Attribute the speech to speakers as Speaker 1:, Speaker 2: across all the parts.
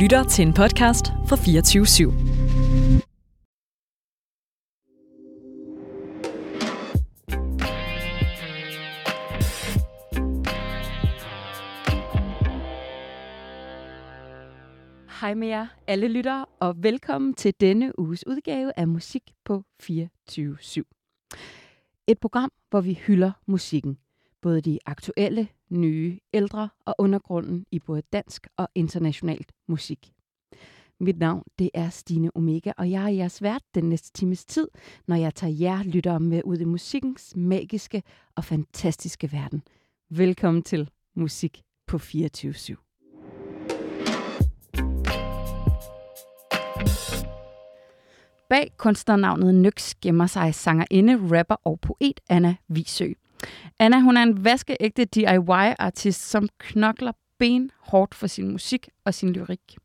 Speaker 1: lytter til en podcast fra 24 /7.
Speaker 2: Hej med jer, alle lyttere, og velkommen til denne uges udgave af Musik på 24 /7. Et program, hvor vi hylder musikken. Både de aktuelle, nye, ældre og undergrunden i både dansk og internationalt musik. Mit navn det er Stine Omega, og jeg er jeres vært den næste times tid, når jeg tager jer lyttere med ud i musikkens magiske og fantastiske verden. Velkommen til Musik på 24 /7. Bag kunstnernavnet Nyx gemmer sig sangerinde, rapper og poet Anna Visø. Anna hun er en vaskeægte DIY-artist, som knokler benhårdt for sin musik og sin lyrik.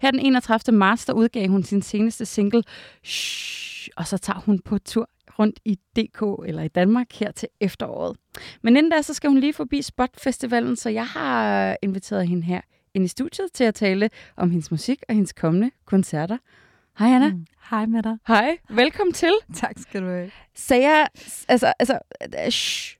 Speaker 2: Her den 31. marts, der udgav hun sin seneste single, Shh, og så tager hun på tur rundt i DK eller i Danmark her til efteråret. Men inden da, så skal hun lige forbi Spot Festivalen, så jeg har inviteret hende her ind i studiet til at tale om hendes musik og hendes kommende koncerter. Hej Anna. Mm.
Speaker 3: Hej med dig.
Speaker 2: Hej, velkommen til.
Speaker 3: Tak skal du have.
Speaker 2: Sagde jeg, altså, altså, øh, shh.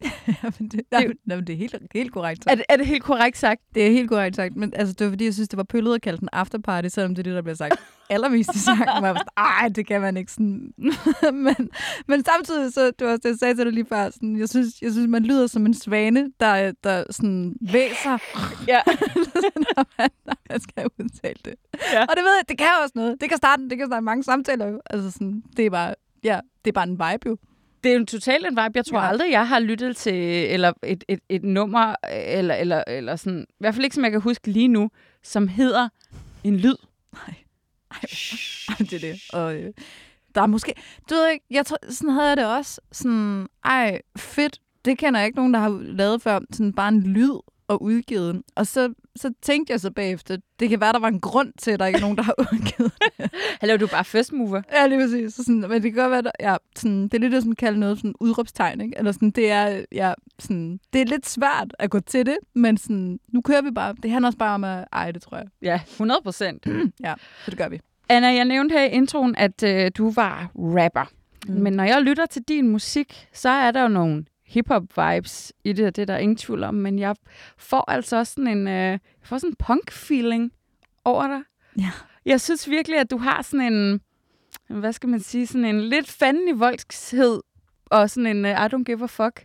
Speaker 3: jamen, det, nej, det, er helt, helt korrekt
Speaker 2: sagt. Er det, er det helt korrekt sagt?
Speaker 3: Det er helt korrekt sagt, men altså, det var fordi, jeg synes, det var pøllet at kalde den afterparty, selvom det er det, der bliver sagt allermest i sangen. Var sådan, ej, det kan man ikke sådan. men, men samtidig, så det var også det, jeg sagde til dig lige før, sådan, jeg, synes, jeg synes, man lyder som en svane, der, der sådan væser.
Speaker 2: Ja.
Speaker 3: når, man, når man skal udtale det.
Speaker 2: Ja.
Speaker 3: Og det ved jeg, det kan også noget. Det kan starte, det kan starte mange samtaler jo. Altså sådan, det er bare, ja, det er bare en vibe jo.
Speaker 2: Det er jo totalt en vibe. Jeg tror ja. aldrig, jeg har lyttet til eller et, et, et nummer, eller, eller, eller sådan, i hvert fald ikke, som jeg kan huske lige nu, som hedder en lyd.
Speaker 3: Nej. Ej, ej, det er det. Og, øh, der er måske... Du ved ikke, jeg tror, sådan havde jeg det også. Sådan, ej, fedt. Det kender jeg ikke nogen, der har lavet før. Sådan bare en lyd og udgivet. Og så, så tænkte jeg så bagefter, det kan være, der var en grund til, at der ikke er nogen, der har udgivet
Speaker 2: Eller du er bare first mover.
Speaker 3: Ja, lige præcis. Så sådan, men det kan godt være, der, ja, sådan, det er lidt som kalder noget sådan udråbstegn, ikke? Eller sådan, det er, ja, sådan, det er lidt svært at gå til det, men sådan, nu kører vi bare. Det handler også bare om at eje det, tror jeg.
Speaker 2: Ja, 100 procent.
Speaker 3: ja, så det gør vi.
Speaker 2: Anna, jeg nævnte her i introen, at øh, du var rapper. Mm. Men når jeg lytter til din musik, så er der jo nogle hip-hop-vibes i det, det er der ingen tvivl om, men jeg får altså også sådan en, øh, jeg får sådan en punk-feeling over dig.
Speaker 3: Ja.
Speaker 2: Jeg synes virkelig, at du har sådan en, hvad skal man sige, sådan en lidt fandelig voldskhed, og sådan en uh, I don't give a fuck,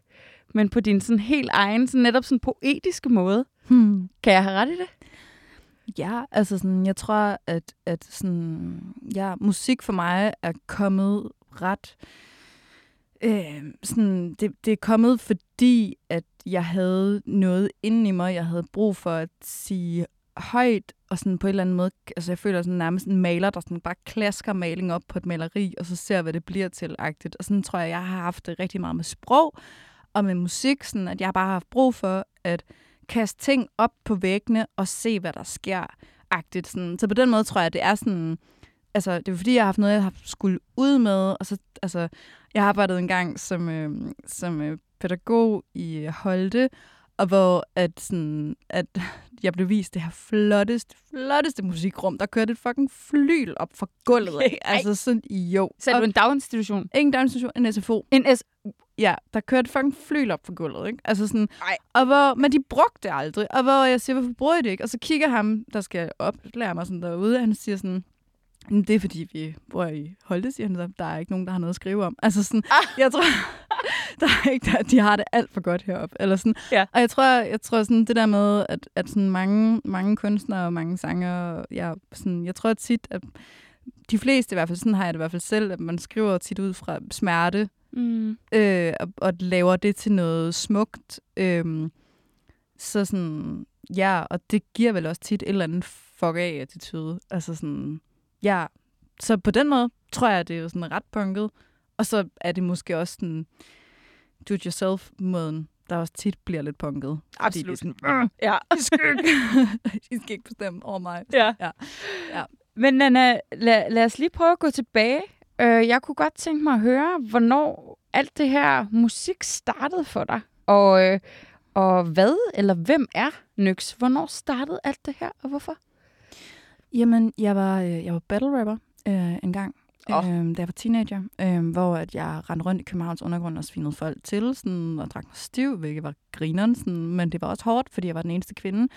Speaker 2: men på din sådan helt egen, sådan netop sådan poetiske måde.
Speaker 3: Hmm.
Speaker 2: Kan jeg have ret i det?
Speaker 3: Ja, altså sådan, jeg tror, at, at sådan, ja, musik for mig er kommet ret Øh, Øh, sådan, det, det er kommet, fordi at jeg havde noget inde i mig, jeg havde brug for at sige højt, og sådan på en eller anden måde, altså jeg føler sådan nærmest en maler, der sådan bare klasker maling op på et maleri, og så ser, hvad det bliver til -agtigt. Og sådan tror jeg, jeg har haft det rigtig meget med sprog, og med musik, sådan at jeg bare har haft brug for at kaste ting op på væggene, og se, hvad der sker, agtigt. Sådan. Så på den måde tror jeg, det er sådan, altså det er fordi, jeg har haft noget, jeg har skulle ud med, og så, altså, jeg har arbejdet en gang som, øh, som øh, pædagog i Holte, og hvor at, sådan, at jeg blev vist det her flotteste, flotteste musikrum. Der kørte et fucking flyl op fra gulvet. Af. altså sådan, jo.
Speaker 2: Så er du en daginstitution?
Speaker 3: Ikke en daginstitution, en SFO.
Speaker 2: En S
Speaker 3: Ja, der kørte fucking flyl op fra gulvet, ikke? Altså sådan, Ej. og hvor, men de brugte det aldrig. Og hvor jeg siger, hvorfor bruger I det ikke? Og så kigger ham, der skal oplære mig sådan derude, og han siger sådan, det er fordi, vi bor i Holte, siger han så. Der er ikke nogen, der har noget at skrive om. Altså sådan, ah. jeg tror, der er ikke, der, de har det alt for godt heroppe. Eller sådan.
Speaker 2: Ja.
Speaker 3: Og jeg tror, jeg tror sådan, det der med, at, at sådan mange, mange kunstnere og mange sanger, ja, sådan, jeg tror tit, at de fleste i hvert fald, sådan har jeg det i hvert fald selv, at man skriver tit ud fra smerte,
Speaker 2: mm.
Speaker 3: øh, og, og laver det til noget smukt. Øh, så sådan, ja, og det giver vel også tit et eller andet fuck af attitude. Altså sådan, Ja, så på den måde tror jeg, det er jo sådan ret punket. Og så er det måske også sådan do-it-yourself-måden, der også tit bliver lidt punket.
Speaker 2: Absolut.
Speaker 3: Sådan,
Speaker 2: ja.
Speaker 3: I skal, ikke, I skal ikke bestemme over mig.
Speaker 2: Ja.
Speaker 3: ja. ja.
Speaker 2: Men Nana, lad, lad os lige prøve at gå tilbage. Uh, jeg kunne godt tænke mig at høre, hvornår alt det her musik startede for dig. Og, uh, og hvad eller hvem er Nyx? Hvornår startede alt det her, og hvorfor?
Speaker 3: Jamen, jeg var, øh, jeg var battle rapper øh, en gang, oh. øh, da jeg var teenager, øh, hvor at jeg rendte rundt i Københavns undergrund og svinede folk til, sådan, og drak mig stiv, hvilket var grineren, sådan, men det var også hårdt, fordi jeg var den eneste kvinde.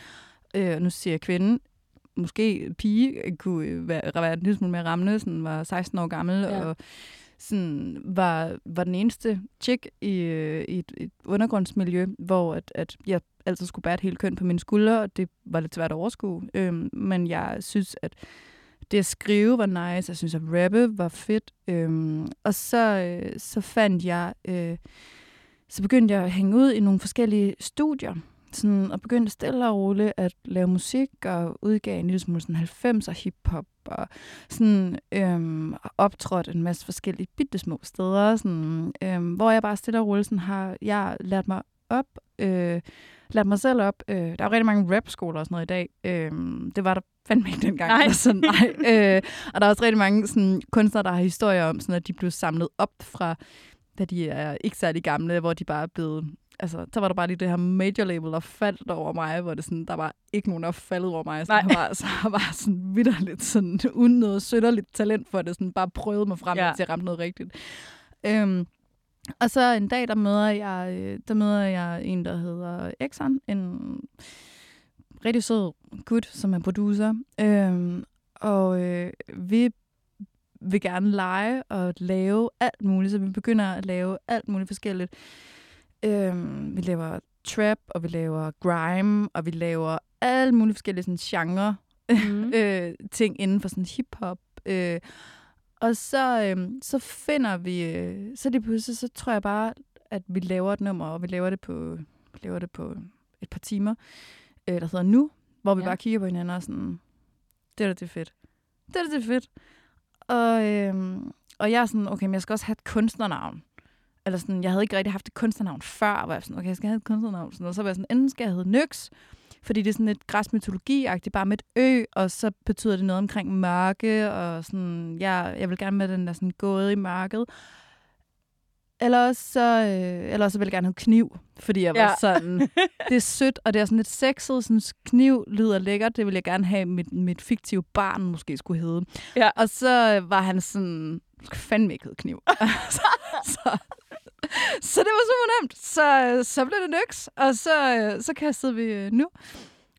Speaker 3: Øh, nu siger jeg kvinde, måske pige, kunne øh, være, være en lille smule mere rammende, sådan, var 16 år gammel,
Speaker 2: Ja.
Speaker 3: og sådan, var, var den eneste chick i, øh, i et, et undergrundsmiljø, hvor at, at jeg altid skulle bære et helt køn på mine skuldre, og det var lidt svært at overskue. Øhm, men jeg synes, at det at skrive var nice, jeg synes, at rappe var fedt. Øhm, og så, øh, så fandt jeg, øh, så begyndte jeg at hænge ud i nogle forskellige studier, sådan, og begyndte stille og roligt at lave musik, og udgav en lille smule sådan 90'er hiphop, og sådan, øhm, optrådt en masse forskellige bitte små steder, sådan, øhm, hvor jeg bare stille og roligt sådan, har jeg lært mig op, øh, lært mig selv op. Øh, der er jo rigtig mange rap-skoler og sådan noget i dag. Øh, det var der fandme ikke dengang.
Speaker 2: Nej.
Speaker 3: Sådan, nej. Øh, og der er også rigtig mange sådan, kunstnere, der har historier om, sådan, at de blev samlet op fra, da de er ikke særlig gamle, hvor de bare er blevet altså, så var der bare lige det her major label, der faldt over mig, hvor det sådan, der var ikke nogen, der faldet over mig. Så
Speaker 2: Nej.
Speaker 3: jeg var, så jeg var sådan vidderligt, sådan, uden noget sønderligt talent for det, sådan bare prøvede mig frem
Speaker 2: ja.
Speaker 3: til at ramme noget rigtigt. Øhm, og så en dag, der møder jeg, øh, der møder jeg en, der hedder Exxon, en rigtig sød gut, som er producer. Øhm, og øh, vi vil gerne lege og lave alt muligt, så vi begynder at lave alt muligt forskelligt. Øhm, vi laver trap, og vi laver grime, og vi laver alle mulige forskellige sådan, genre
Speaker 2: Mm.
Speaker 3: øh, ting inden for sådan hiphop. Øh, og så, øh, så finder vi, øh, så lige pludselig, så tror jeg bare, at vi laver et nummer, og vi laver det på, laver det på et par timer, øh, der hedder Nu, hvor vi
Speaker 2: Ja.
Speaker 3: bare kigger på hinanden og sådan, det er da det fedt. Det er da det fedt. Og, øh, og jeg er sådan, okay, men jeg skal også have et kunstnernavn. Eller sådan, jeg havde ikke rigtig haft et kunstnernavn før, hvor jeg sådan, okay, jeg skal have et kunstnernavn. Sådan, og så var jeg sådan, enten skal jeg hedde Nyx, fordi det er sådan lidt græsmytologi-agtigt, bare med et ø, og så betyder det noget omkring mørke, og sådan, jeg, jeg vil gerne med den der sådan gåde i mørket. Eller også, så, øh, eller også så vil jeg gerne have kniv, fordi jeg var
Speaker 2: Ja.
Speaker 3: ja. sådan, det er sødt, og det er sådan lidt sexet, sådan kniv lyder lækkert, det vil jeg gerne have, mit, mit fiktive barn måske skulle hedde.
Speaker 2: Ja.
Speaker 3: Og så var han sådan, "Du skal fandme ikke hedde kniv. så, så, så det var super nemt. Så, øh, så blev det nyks, og så, øh, så kastede vi øh, nu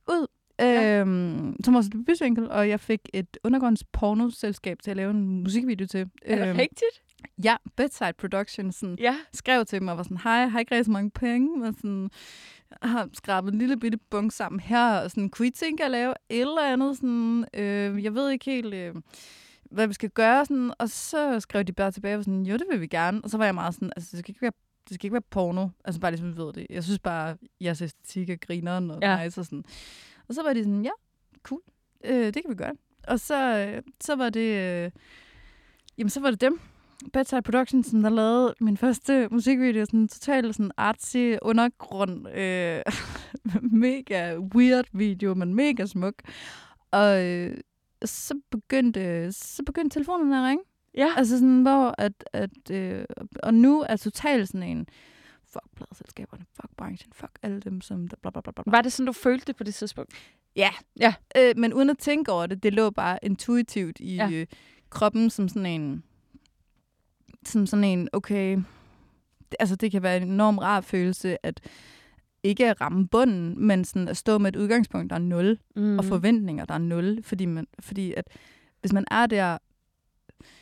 Speaker 3: ud.
Speaker 2: Ja.
Speaker 3: Øhm, som også et debutsingle, og jeg fik et undergrundspornoselskab til at lave en musikvideo til.
Speaker 2: Er det
Speaker 3: Øhm,
Speaker 2: rigtigt?
Speaker 3: Ja, Bedside Production sådan,
Speaker 2: Ja.
Speaker 3: skrev til mig og var sådan, hej, har ikke så mange penge, men sådan, har skrabet en lille bitte bunk sammen her, og sådan, kunne I tænke at lave et eller andet, sådan, øh, jeg ved ikke helt, øh, hvad vi skal gøre, sådan, og så skrev de bare tilbage, og sådan, jo, det vil vi gerne, og så var jeg meget sådan, altså, det skal ikke være det skal ikke være porno, altså bare ligesom ved det. Jeg synes bare, jeres æstetik er grineren og
Speaker 2: ja.
Speaker 3: nice og sådan. Og så var de sådan, ja, cool, øh, det kan vi gøre. Og så, øh, så var det, øh, jamen så var det dem, Bedside Productions, som der lavede min første musikvideo, sådan totalt sådan artsy undergrund, øh, mega weird video, men mega smuk. Og øh, så begyndte, så begyndte telefonen at ringe.
Speaker 2: Ja.
Speaker 3: Altså sådan, hvor at, at øh, og nu er totalt sådan en, fuck pladeselskaberne, fuck branchen, fuck alle dem, som der bla bla bla bla.
Speaker 2: Var det sådan, du følte det på det tidspunkt?
Speaker 3: Ja.
Speaker 2: Ja.
Speaker 3: Øh, men uden at tænke over det, det lå bare intuitivt i
Speaker 2: Ja.
Speaker 3: ja. øh, kroppen som sådan en, som sådan en, okay, det, altså det kan være en enorm rar følelse, at ikke at ramme bunden, men sådan at stå med et udgangspunkt, der er nul,
Speaker 2: Mm.
Speaker 3: og forventninger, der er nul, fordi, man, fordi at hvis man er der,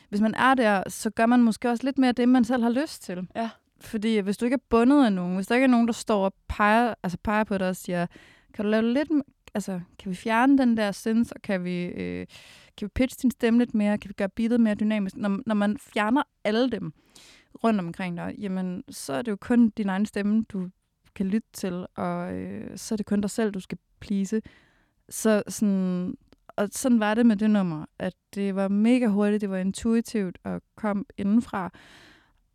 Speaker 3: hvis man er der, så gør man måske også lidt mere det, man selv har lyst til.
Speaker 2: Ja.
Speaker 3: Fordi hvis du ikke er bundet af nogen, hvis der ikke er nogen, der står og peger, altså peger på dig og siger, kan du lave lidt, altså kan vi fjerne den der sensor, kan vi, øh, kan vi pitche din stemme lidt mere, kan vi gøre beatet mere dynamisk, når, når man fjerner alle dem rundt omkring dig, jamen så er det jo kun din egen stemme, du kan lytte til, og øh, så er det kun dig selv, du skal please. Så sådan, og sådan var det med det nummer, at det var mega hurtigt, det var intuitivt og kom indenfra.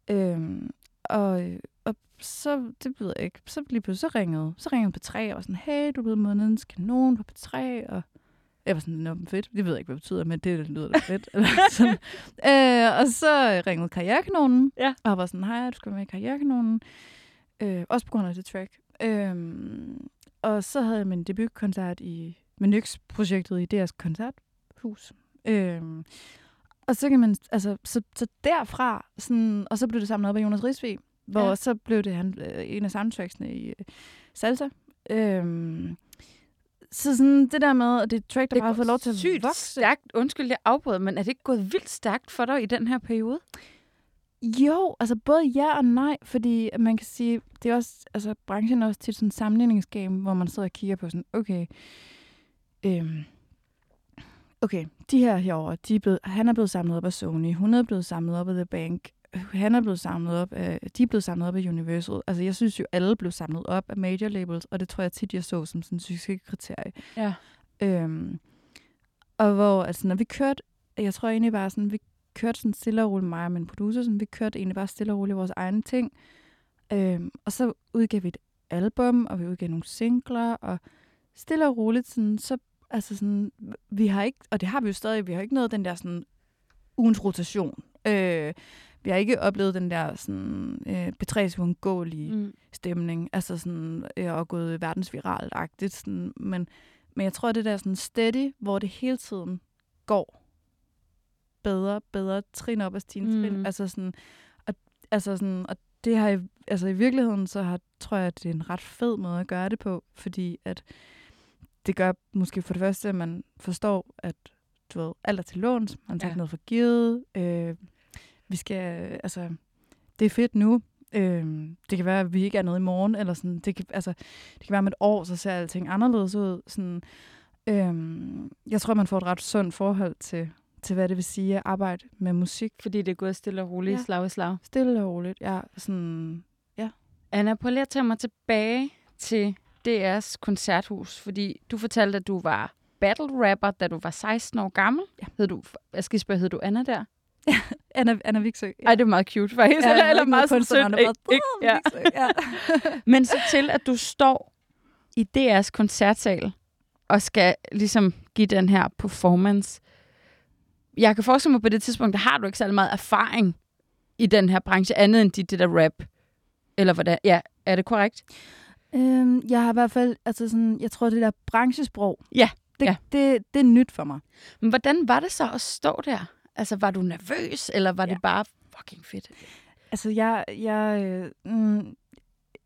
Speaker 3: Øhm, og, og så, det ved jeg ikke, så lige pludselig så ringede, så ringede P3 og var sådan, hey, du er blevet månedens kanon på P3, og jeg var sådan, nå, fedt, det ved jeg ikke, hvad det betyder, men det lyder da fedt. Eller sådan. øh, og så ringede Karrierekanonen,
Speaker 2: Ja.
Speaker 3: og var sådan, hej, du skal være med i Karrierekanonen. Øh, også på grund af det track. Øh, og så havde jeg min debutkoncert i med Nyx-projektet i deres koncert koncerthus. Øhm, og så kan man, altså, så, så derfra, sådan, og så blev det samlet op af Jonas Risvig, hvor
Speaker 2: Ja.
Speaker 3: så blev det han, øh, en af soundtracksene i øh, Salsa. Øhm, så sådan det der med, at det et track, der
Speaker 2: Det
Speaker 3: bare har fået lov til at
Speaker 2: sygt
Speaker 3: vokse.
Speaker 2: stærkt. Undskyld, jeg afbryder, men er det ikke gået vildt stærkt for dig i den her periode?
Speaker 3: Jo, altså både ja og nej, fordi man kan sige, det er også, altså branchen er også til sådan en sammenligningsgame, hvor man sidder og kigger på sådan, okay, øhm, okay, de her herovre, de er blevet, han er blevet samlet op af Sony, hun er blevet samlet op af The Bank, han er blevet samlet op af, de er blevet samlet op af Universal. Altså jeg synes jo, alle blev samlet op af major labels, og det tror jeg tit, jeg så som sådan en succeskriterie.
Speaker 2: Ja.
Speaker 3: Øhm, og hvor, altså når vi kørte, jeg tror egentlig bare sådan, vi kørte sådan stille og roligt, mig og min producer, sådan, vi kørte egentlig bare stille og roligt vores egne ting. Øhm, og så udgav vi et album, og vi udgav nogle singler, og stille og roligt, sådan, så, altså sådan, vi har ikke, og det har vi jo stadig, vi har ikke noget den der sådan, ugens rotation. Øh, vi har ikke oplevet den der sådan, øh, betræs uundgåelige
Speaker 2: Mm.
Speaker 3: stemning, altså sådan, øh, og gået verdensviralt-agtigt, sådan, men, men jeg tror, det der sådan steady, hvor det hele tiden går bedre, bedre, trin op ad stine
Speaker 2: Mm.
Speaker 3: trin, altså sådan, og, altså sådan, og det har, altså i virkeligheden, så har, tror jeg, at det er en ret fed måde at gøre det på, fordi at det gør måske for det første, at man forstår, at du ved, alt er til låns, man tager
Speaker 2: Ja.
Speaker 3: noget for givet, øh, vi skal, altså, det er fedt nu, øh, det kan være, at vi ikke er noget i morgen, eller sådan, det kan, altså, det kan være om et år, så ser alting anderledes ud, sådan, øh, jeg tror, man får et ret sundt forhold til, til, hvad det vil sige at arbejde med musik.
Speaker 2: Fordi det er gået stille og roligt, ja.
Speaker 3: Ja.
Speaker 2: slag i slag.
Speaker 3: Stille og roligt, ja, sådan,
Speaker 2: Anna, prøv lige at tage mig tilbage til DR's koncerthus, fordi du fortalte, at du var battle rapper, da du var 16 år gammel.
Speaker 3: Ja.
Speaker 2: Hed du, jeg skal spørge, hed du Anna der?
Speaker 3: Anna, Anna Viksø.
Speaker 2: Ja. Ej, det er meget cute faktisk. Ja, eller, eller meget sådan sødt. Ja.
Speaker 3: ja.
Speaker 2: Men så til, at du står i DR's koncertsal og skal ligesom give den her performance. Jeg kan forestille mig, på det tidspunkt, der har du ikke særlig meget erfaring i den her branche, andet end dit det der rap. Eller hvordan? Ja, er det korrekt?
Speaker 3: Øhm, jeg har i hvert fald, altså sådan, jeg tror, det der branchesprog,
Speaker 2: Ja,
Speaker 3: det,
Speaker 2: ja.
Speaker 3: det, det er nyt for mig.
Speaker 2: Men hvordan var det så at stå der? Altså, var du nervøs, eller var. Ja. det bare fucking fedt?
Speaker 3: Altså, jeg, jeg øh, mm,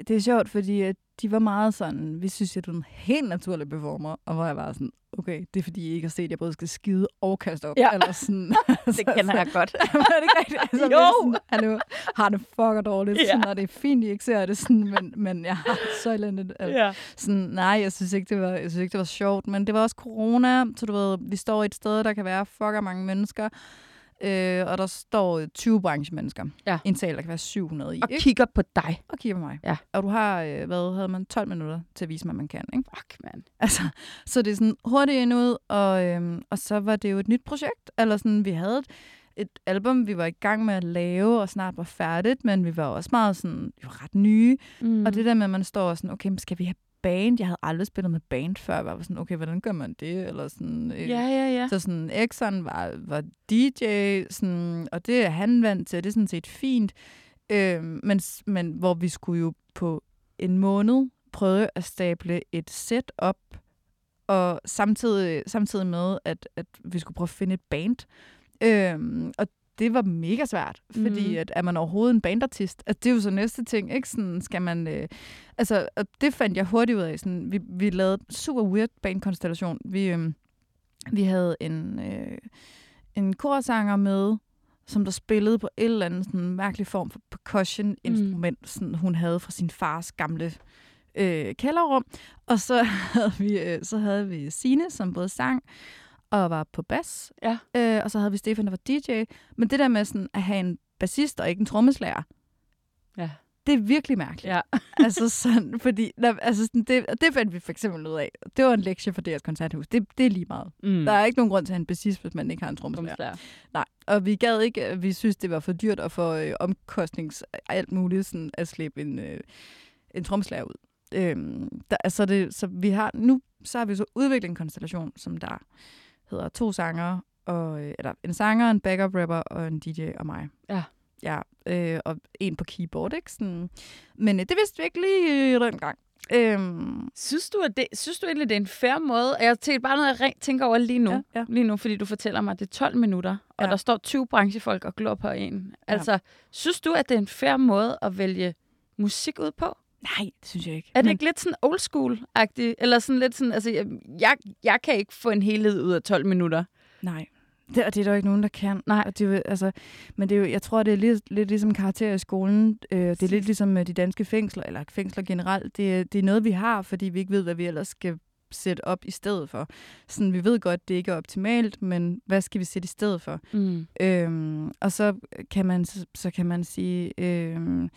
Speaker 3: det er sjovt, fordi at de var meget sådan, vi synes, at du er en helt naturlig performer, og hvor jeg var sådan, okay, det er fordi, I ikke har set, at jeg både skal skide og kaste op,
Speaker 2: Ja.
Speaker 3: eller sådan.
Speaker 2: Det kender jeg godt.
Speaker 3: Er det ikke rigtigt? Altså,
Speaker 2: Jo!
Speaker 3: Sådan, hallo, har det fucker dårligt,
Speaker 2: Ja.
Speaker 3: sådan, og det er fint, I ikke ser det, sådan, men, men jeg har så elendigt. Altså,
Speaker 2: ja.
Speaker 3: Sådan, nej, jeg synes, ikke, det var, jeg synes ikke, det var sjovt, men det var også corona, så du ved, vi står et sted, der kan være fucker mange mennesker, øh, og der står 20 branchemennesker.
Speaker 2: Ja.
Speaker 3: En sal, der kan være 700 i,
Speaker 2: Og
Speaker 3: ikke?
Speaker 2: kigger på dig.
Speaker 3: Og kigger på mig.
Speaker 2: Ja.
Speaker 3: Og du har, øh, hvad havde man, 12 minutter til at vise mig, man kan, ikke?
Speaker 2: Fuck, mand.
Speaker 3: Altså, så det er sådan hurtigt ind ud, og, øhm, og så var det jo et nyt projekt, eller sådan, vi havde et, et album, vi var i gang med at lave, og snart var færdigt, men vi var også meget sådan, var ret nye,
Speaker 2: Mm.
Speaker 3: og det der med, at man står og sådan, okay, men skal vi have band? Jeg havde aldrig spillet med band før. Jeg var sådan, okay, hvordan gør man det? Eller sådan, øh,
Speaker 2: Ja, ja, ja.
Speaker 3: Så sådan, Exxon var, var DJ, sådan, og det er han vant til, og det er sådan set fint. Øh, men, men hvor vi skulle jo på en måned prøve at stable et sæt op, og samtidig, samtidig med, at, at vi skulle prøve at finde et band. Øh, og det var mega svært, fordi
Speaker 2: Mhm.
Speaker 3: at er man overhovedet en bandartist? Altså, det er jo så næste ting, ikke? Sådan, skal man... Øh, altså, og det fandt jeg hurtigt ud af. Sådan, vi, vi lavede super weird bandkonstellation. Vi, øh, vi havde en, øh, en korsanger med, som der spillede på et eller andet sådan mærkelig form for percussion-instrument, mm. sådan, hun havde fra sin fars gamle øh, kælderrum. Og så havde vi, øh, så havde vi Sine, som både sang og var på bas.
Speaker 2: Ja.
Speaker 3: Øh, og så havde vi Stefan, der var DJ. Men det der med sådan, at have en bassist og ikke en trommeslager,
Speaker 2: Ja.
Speaker 3: det er virkelig mærkeligt.
Speaker 2: Ja.
Speaker 3: altså sådan, fordi, altså sådan, det, og det fandt vi for eksempel ud af. Det var en lektie for deres koncerthus. Det, det er lige meget.
Speaker 2: Mm.
Speaker 3: Der er ikke nogen grund til at have en bassist, hvis man ikke har en trommeslager.
Speaker 2: Trommeslager.
Speaker 3: Nej, og vi gad ikke, vi synes, det var for dyrt og for øh, omkostnings alt muligt sådan, at slippe en, øh, en trommeslager ud. Øhm, der, altså det, så vi har nu så har vi så udviklet en konstellation, som der hedder to sanger, og, øh, eller en sanger, en backup rapper og en DJ og mig.
Speaker 2: Ja.
Speaker 3: ja, øh, og en på keyboard, ikke? Sådan. Men øh, det vidste vi ikke lige øh, den gang. Øhm,
Speaker 2: Synes du, at det, synes du egentlig, det er en fair måde? Jeg tænker bare noget, jeg tænker over lige nu.
Speaker 3: Ja, ja.
Speaker 2: Lige nu, fordi du fortæller mig, at det er 12 minutter, og
Speaker 3: Ja.
Speaker 2: der står 20 branchefolk og glor på en.
Speaker 3: Ja.
Speaker 2: Altså, synes du, at det er en fair måde at vælge musik ud på?
Speaker 3: Nej, det synes jeg ikke.
Speaker 2: Er det
Speaker 3: Men-
Speaker 2: ikke lidt sådan old school-agtigt? Eller sådan lidt sådan, altså, jeg, jeg, kan ikke få en helhed ud af 12 minutter.
Speaker 3: Nej. Det, og det er der jo ikke nogen, der kan.
Speaker 2: Nej.
Speaker 3: Og det er jo, altså, men det er jo, jeg tror, det er lidt, lidt ligesom karakterer i skolen. Øh, det er lidt ligesom med de danske fængsler, eller fængsler generelt. Det, er- det er noget, vi har, fordi vi ikke ved, hvad vi ellers skal sætte op i stedet for. Sådan, vi ved godt, det ikke er optimalt, men hvad skal vi sætte i stedet for?
Speaker 2: Mm.
Speaker 3: Øhm, og så kan man, så, så kan man sige, øhm,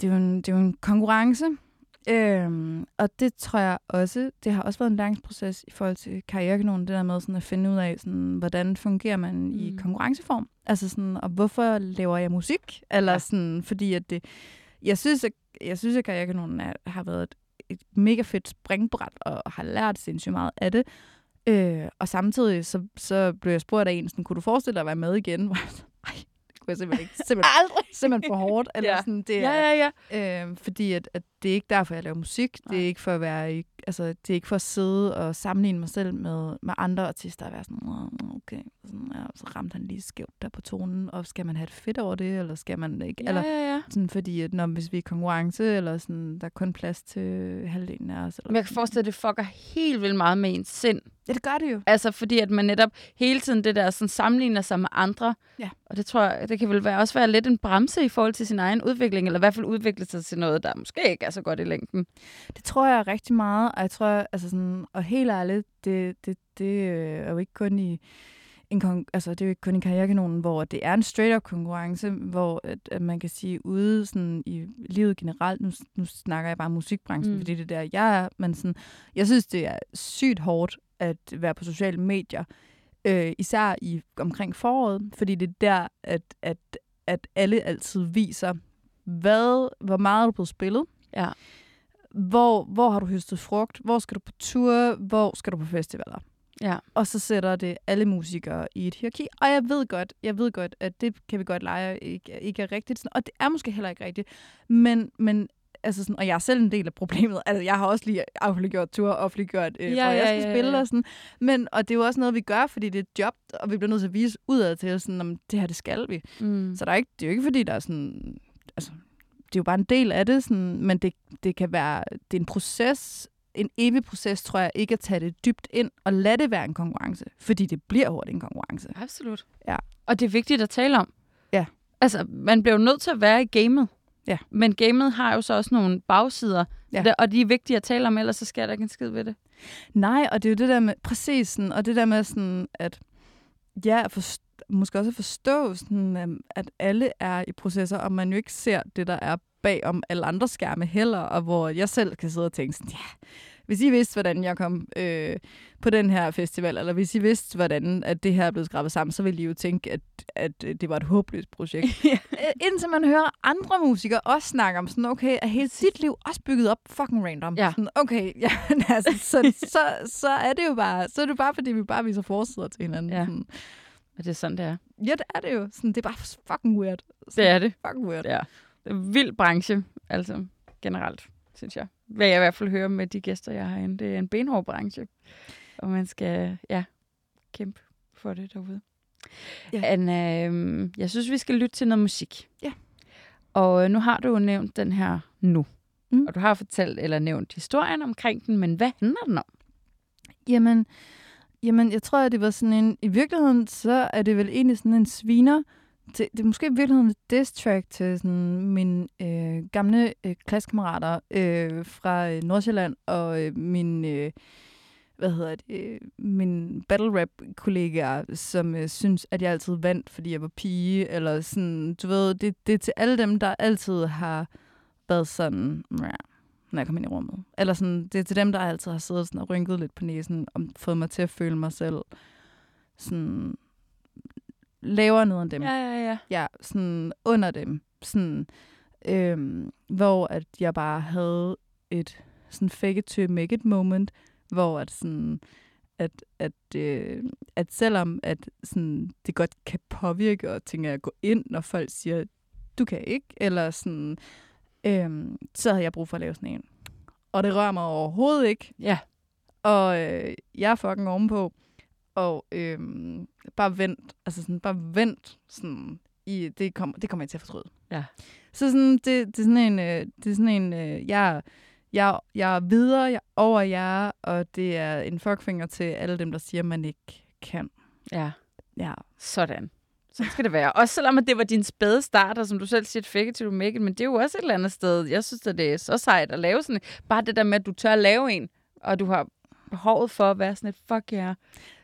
Speaker 3: det, er jo en, det er jo en konkurrence, øhm, og det tror jeg også, det har også været en læringsproces i forhold til karrierekanonen, det der med sådan at finde ud af, sådan, hvordan fungerer man mm. i konkurrenceform, altså sådan, og hvorfor laver jeg musik, eller
Speaker 2: ja.
Speaker 3: sådan, fordi at det, jeg synes, at, jeg synes, at karrierekanonen er, har været et, et mega fedt springbræt, og har lært sindssygt meget af det, Øh, og samtidig så, så blev jeg spurgt af en, sådan, kunne du forestille dig at være med igen? Hvor jeg sådan, Nej, det kunne jeg simpelthen ikke. Simpelthen,
Speaker 2: Aldrig!
Speaker 3: simpelthen for hårdt. Eller
Speaker 2: Ja.
Speaker 3: sådan, det
Speaker 2: Ja,
Speaker 3: er,
Speaker 2: ja, ja.
Speaker 3: Øh, fordi at, at det er ikke derfor, jeg laver musik. Det er ikke for at være i, altså, det er ikke for at sidde og sammenligne mig selv med, med andre artister og være sådan, "Nå, okay, sådan, ja, så ramte han lige skævt der på tonen, og skal man have det fedt over det, eller skal man ikke?
Speaker 2: Ja,
Speaker 3: eller,
Speaker 2: ja, ja.
Speaker 3: sådan, fordi at når, hvis vi er konkurrence, eller sådan, der er kun plads til halvdelen af os. Eller
Speaker 2: Men jeg kan forestille, at det fucker helt vildt meget med ens sind.
Speaker 3: Ja, det gør det jo.
Speaker 2: Altså fordi, at man netop hele tiden det der sådan, sammenligner sig med andre.
Speaker 3: Ja.
Speaker 2: Og det tror jeg, det kan vel være, også være lidt en bremse i forhold til sin egen udvikling, eller i hvert fald udvikle sig til noget, der måske ikke er så godt i længden.
Speaker 3: Det tror jeg rigtig meget, og jeg tror, altså sådan, og helt ærligt, det, det, det øh, er jo ikke kun i en kon- altså, det er jo ikke kun i karrierekanonen, hvor det er en straight-up konkurrence, hvor at, at man kan sige, ude sådan, i livet generelt, nu, nu snakker jeg bare musikbranchen,
Speaker 2: Mm.
Speaker 3: fordi det er der, jeg er, men sådan, jeg synes, det er sygt hårdt at være på sociale medier, øh, især i omkring foråret, fordi det er der, at, at, at alle altid viser, hvad, hvor meget er du blevet spillet,
Speaker 2: Ja.
Speaker 3: Hvor, hvor har du høstet frugt, hvor skal du på tur, hvor skal du på festivaler.
Speaker 2: Ja.
Speaker 3: Og så sætter det alle musikere i et hierarki. Og jeg ved godt, jeg ved godt, at det kan vi godt lege ikke, ikke er rigtigt. Sådan, og det er måske heller ikke rigtigt. Men, men altså sådan, og jeg er selv en del af problemet. Altså, jeg har også lige offentliggjort tur, offentliggjort, øh,
Speaker 2: Ja,
Speaker 3: ja, hvor jeg
Speaker 2: ja,
Speaker 3: skal
Speaker 2: ja,
Speaker 3: spille
Speaker 2: ja.
Speaker 3: og sådan. Men, og det er jo også noget, vi gør, fordi det er et job, og vi bliver nødt til at vise udad til, sådan, om det her, det skal vi.
Speaker 2: Mm.
Speaker 3: Så der er ikke, det er jo ikke, fordi der er sådan... Altså, det er jo bare en del af det, sådan, men det, det kan være... Det er en proces, en evig proces, tror jeg, ikke at tage det dybt ind og lade det være en konkurrence. Fordi det bliver hurtigt en konkurrence.
Speaker 2: Absolut.
Speaker 3: Ja.
Speaker 2: Og det er vigtigt at tale om.
Speaker 3: Ja.
Speaker 2: Altså, man bliver jo nødt til at være i gamet.
Speaker 3: Ja.
Speaker 2: Men gamet har jo så også nogle bagsider,
Speaker 3: Ja.
Speaker 2: ja. og de er vigtige at tale om, ellers så sker der ikke en skid ved det.
Speaker 3: Nej, og det er jo det der med... Præcis sådan, og det der med sådan, at... Ja, for, måske også at forstå, sådan, øhm, at alle er i processer, og man jo ikke ser det, der er bag om alle andre skærme heller, og hvor jeg selv kan sidde og tænke sådan, ja, hvis I vidste, hvordan jeg kom øh, på den her festival, eller hvis I vidste, hvordan at det her er blevet skrabet sammen, så ville I jo tænke, at, at øh, det var et håbløst projekt.
Speaker 2: Ja.
Speaker 3: Øh, Indtil man hører andre musikere også snakke om sådan, okay, er hele dit liv også bygget op fucking random?
Speaker 2: Ja.
Speaker 3: Sådan, okay, ja, altså, så, så, så er det jo bare, så er det bare, fordi vi bare viser forsider til hinanden.
Speaker 2: Ja.
Speaker 3: Sådan,
Speaker 2: Og det er sådan, det er.
Speaker 3: ja, det er det jo. Sådan, det er bare fucking weird.
Speaker 2: Det
Speaker 3: Sådan,
Speaker 2: er det.
Speaker 3: Fucking weird.
Speaker 2: Ja. Det er en vild branche, altså generelt, synes jeg. Hvad jeg i hvert fald hører med de gæster, jeg har inde, det er en benhård branche. Og man skal, ja, kæmpe for det derude.
Speaker 3: Ja.
Speaker 2: Anna, øhm, jeg synes, vi skal lytte til noget musik.
Speaker 3: Ja.
Speaker 2: Og øh, nu har du jo nævnt den her nu.
Speaker 3: Mm.
Speaker 2: Og du har fortalt eller nævnt historien omkring den, men hvad handler den om?
Speaker 3: Jamen, jamen, jeg tror, at det var sådan en... I virkeligheden, så er det vel egentlig sådan en sviner. Det, det er måske i virkeligheden et diss track til sådan mine øh, gamle øh, klassekammerater øh, fra øh, Nordsjælland og øh, min... Øh, hvad hedder det, øh, min battle rap kollegaer, som øh, synes, at jeg altid vandt, fordi jeg var pige, eller sådan, du ved, det, det er til alle dem, der altid har været sådan, "Meh," når jeg kom ind i rummet. Eller sådan, det er til dem, der altid har siddet sådan og rynket lidt på næsen, og fået mig til at føle mig selv sådan lavere ned end dem.
Speaker 2: Ja, ja, ja.
Speaker 3: Ja, sådan under dem. Sådan, øhm, hvor at jeg bare havde et sådan fake it to make it moment, hvor at sådan, at, at, øh, at selvom at sådan, det godt kan påvirke og tænker at gå ind, når folk siger, du kan ikke, eller sådan, øh, så havde jeg brug for at lave sådan en. Og det rører mig overhovedet ikke.
Speaker 2: Ja.
Speaker 3: Og øh, jeg er fucking ovenpå. Og øh, bare vent, altså sådan, bare vent, sådan, i, det, kom, det kommer jeg til at fortryde.
Speaker 2: Ja.
Speaker 3: Så sådan, det, det er sådan en, øh, det er sådan en øh, jeg, jeg, jeg er videre jeg, over jer, og det er en fuckfinger til alle dem, der siger, man ikke kan.
Speaker 2: Ja,
Speaker 3: Ja.
Speaker 2: sådan. Så skal det være. Også selvom at det var din spæde start, og som du selv siger, fake it till you make it, men det er jo også et eller andet sted. Jeg synes, at det er så sejt at lave sådan Bare det der med, at du tør at lave en, og du har behovet for at være sådan et fuck yeah.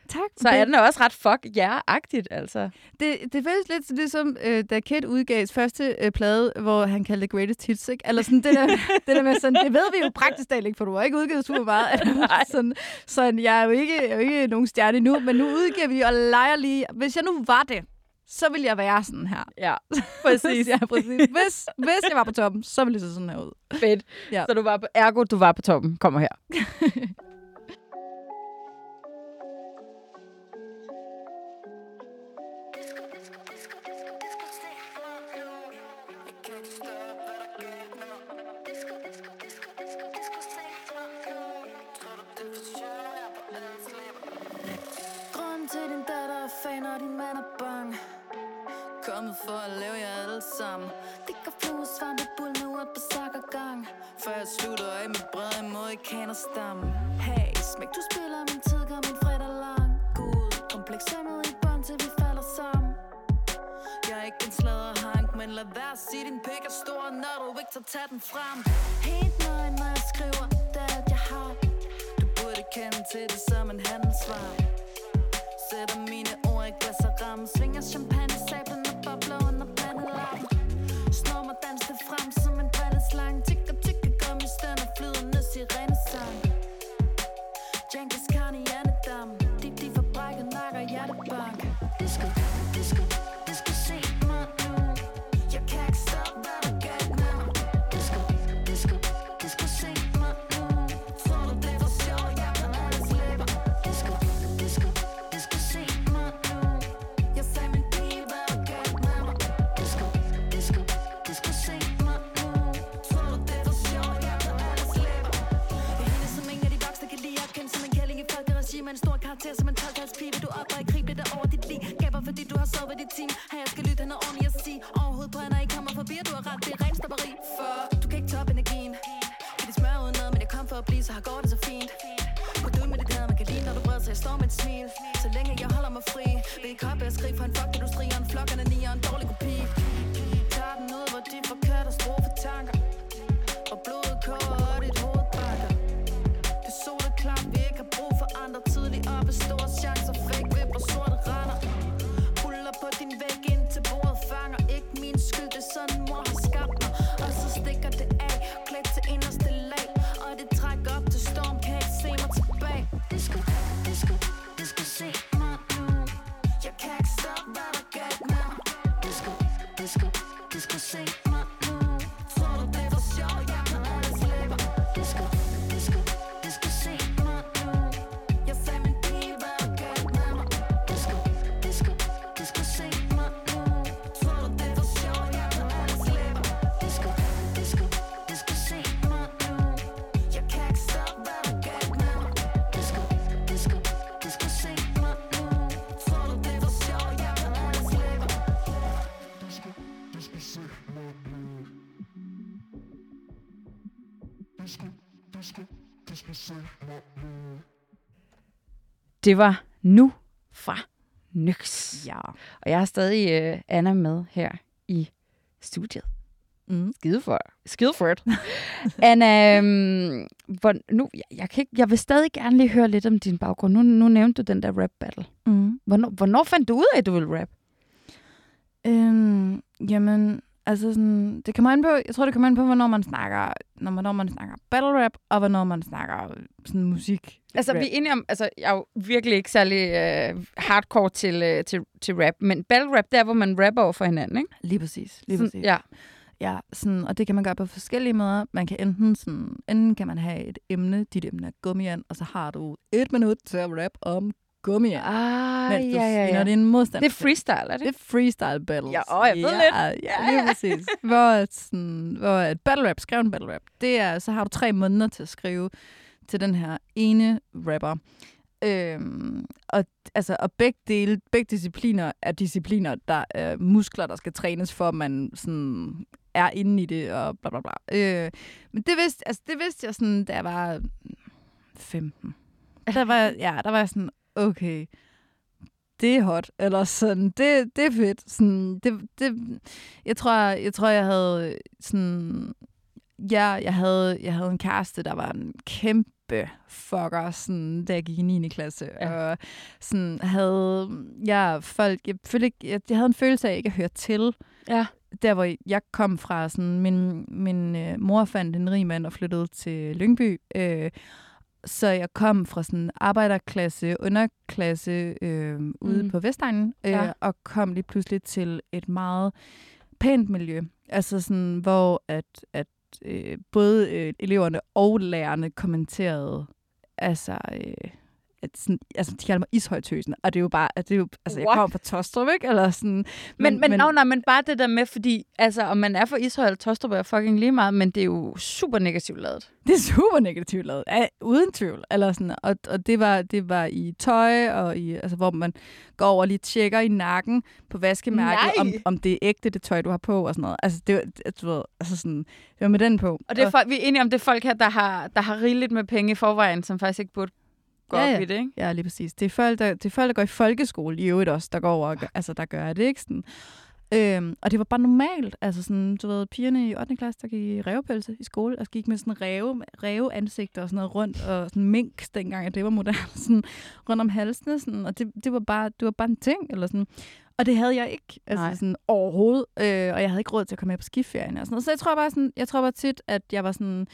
Speaker 3: Tak.
Speaker 2: Så er den også ret fuck yeah-agtigt, altså.
Speaker 3: Det, det føles lidt ligesom, øh, da Kate udgav første øh, plade, hvor han kaldte det Greatest Hits, ikke? Eller sådan det der, det der med sådan, det ved vi jo praktisk talt ikke, for du har ikke udgivet super meget. sådan, sådan, jeg er jo ikke, jeg er jo ikke nogen stjerne nu, men nu udgiver vi og leger lige. Hvis jeg nu var det, så ville jeg være sådan her.
Speaker 2: Ja, præcis.
Speaker 3: ja, præcis. Hvis, hvis jeg var på toppen, så ville det se sådan her ud.
Speaker 2: Fedt.
Speaker 3: Ja.
Speaker 2: Så du var på, ergo, du var på toppen. Kommer her.
Speaker 4: tage den frem. Helt nøgen, når jeg skriver, det er alt jeg har. Du burde kende til det som en handelsvar Det var nu
Speaker 2: fra Nyx.
Speaker 3: Ja.
Speaker 2: Og jeg har stadig øh, Anna med her i studiet.
Speaker 3: Mm.
Speaker 2: Skide for, skide for det. Anna, øhm, hvor, nu, jeg, jeg, kan ikke, jeg vil stadig gerne lige høre lidt om din baggrund. Nu, nu nævnte du den der rap battle.
Speaker 3: Mm.
Speaker 2: Hvornår, hvornår fandt du ud af, at du ville rap?
Speaker 3: Øhm, jamen, altså sådan, det kommer an på, jeg tror, det kommer an på, hvornår man snakker, når man, når man snakker battle rap, og hvornår man snakker sådan musik.
Speaker 2: Altså,
Speaker 3: rap.
Speaker 2: vi er enige om, altså, jeg er jo virkelig ikke særlig øh, hardcore til, øh, til, til rap, men battle rap, det er, hvor man rapper over for hinanden, ikke?
Speaker 3: Lige præcis, lige
Speaker 2: Sådan,
Speaker 3: præcis.
Speaker 2: Ja.
Speaker 3: Ja, sådan, og det kan man gøre på forskellige måder. Man kan enten sådan, enten kan man have et emne, dit emne er gummiand, og så har du et minut til at rap om gummiand.
Speaker 2: Ah,
Speaker 3: mens du
Speaker 2: ja, ja,
Speaker 3: sviner
Speaker 2: ja.
Speaker 3: din modstand.
Speaker 2: Det er freestyle, er det?
Speaker 3: Det er freestyle battles.
Speaker 2: Ja, åh, jeg ved
Speaker 3: ja,
Speaker 2: lidt.
Speaker 3: Ja, lige præcis. hvor, sådan, hvor et battle rap, skrev en battle rap, det er, så har du tre måneder til at skrive til den her ene rapper. Øhm, og, altså, og begge, dele, begge discipliner er discipliner, der er muskler, der skal trænes for, at man sådan er inde i det, og bla bla bla. Øh, men det vidste, altså, det vidste jeg sådan, da jeg var 15. Der var, ja, der var jeg sådan, okay, det er hot, eller sådan, det, det er fedt. Sådan, det, det, jeg, tror, jeg tror, jeg havde sådan, ja, jeg havde, jeg havde en kæreste, der var en kæmpe fucker, sådan, da jeg gik i 9. klasse.
Speaker 2: Ja.
Speaker 3: Og sådan havde, jeg, folk, jeg, følte ikke, jeg, jeg havde en følelse af ikke at høre til
Speaker 2: Ja.
Speaker 3: der hvor jeg kom fra, sådan, min, min øh, mor fandt en rig mand og flyttede til Lyngby. Øh, så jeg kom fra sådan arbejderklasse, underklasse øh, ude
Speaker 2: Mm.
Speaker 3: på Vestegnen, øh,
Speaker 2: Ja.
Speaker 3: og kom lige pludselig til et meget pænt miljø. Altså sådan, hvor at, at øh, både øh, eleverne og lærerne kommenterede, altså... Øh, at sådan, altså, de kalder mig ishøjtøsen, og det er jo bare, at det er jo, altså, jeg
Speaker 2: What?
Speaker 3: kommer fra Tostrup, ikke? Eller sådan,
Speaker 2: Men, men, men,
Speaker 3: men
Speaker 2: no, nej, men bare det der med, fordi altså, om man er for Ishøj eller Tostrup er fucking lige meget, men det er jo super negativt lavet.
Speaker 3: Det er super negativt lavet, ja, uden tvivl. Eller sådan, og og det, var, det var i tøj, og i, altså, hvor man går over og lige tjekker i nakken på vaskemærket,
Speaker 2: Nej.
Speaker 3: om, om det er ægte, det tøj, du har på, og sådan noget. Altså, det var, du ved, altså sådan, det var med den på.
Speaker 2: Og det er folk, vi er enige om, det er folk her, der har, der har rigeligt med penge i forvejen, som faktisk ikke burde gå
Speaker 3: Ja,
Speaker 2: op
Speaker 3: ja.
Speaker 2: i det, ikke?
Speaker 3: Ja, lige præcis. Det er folk, der, det er folk, der går i folkeskole i øvrigt også, der går over, og gør, altså, der gør det, ikke? Sådan. Øhm, og det var bare normalt. Altså sådan, du ved, pigerne i 8. klasse, der gik i revepelse i skole, og gik med sådan ræve, ræve ansigter og sådan noget rundt, og sådan mink, dengang at det var moderne, sådan rundt om halsene, sådan, og det, det, var bare, det var bare en ting, eller sådan. Og det havde jeg ikke, altså
Speaker 2: Nej.
Speaker 3: sådan overhovedet, øh, og jeg havde ikke råd til at komme med på skiferien og sådan noget. Så jeg tror bare sådan, jeg tror bare tit, at jeg var sådan, øh,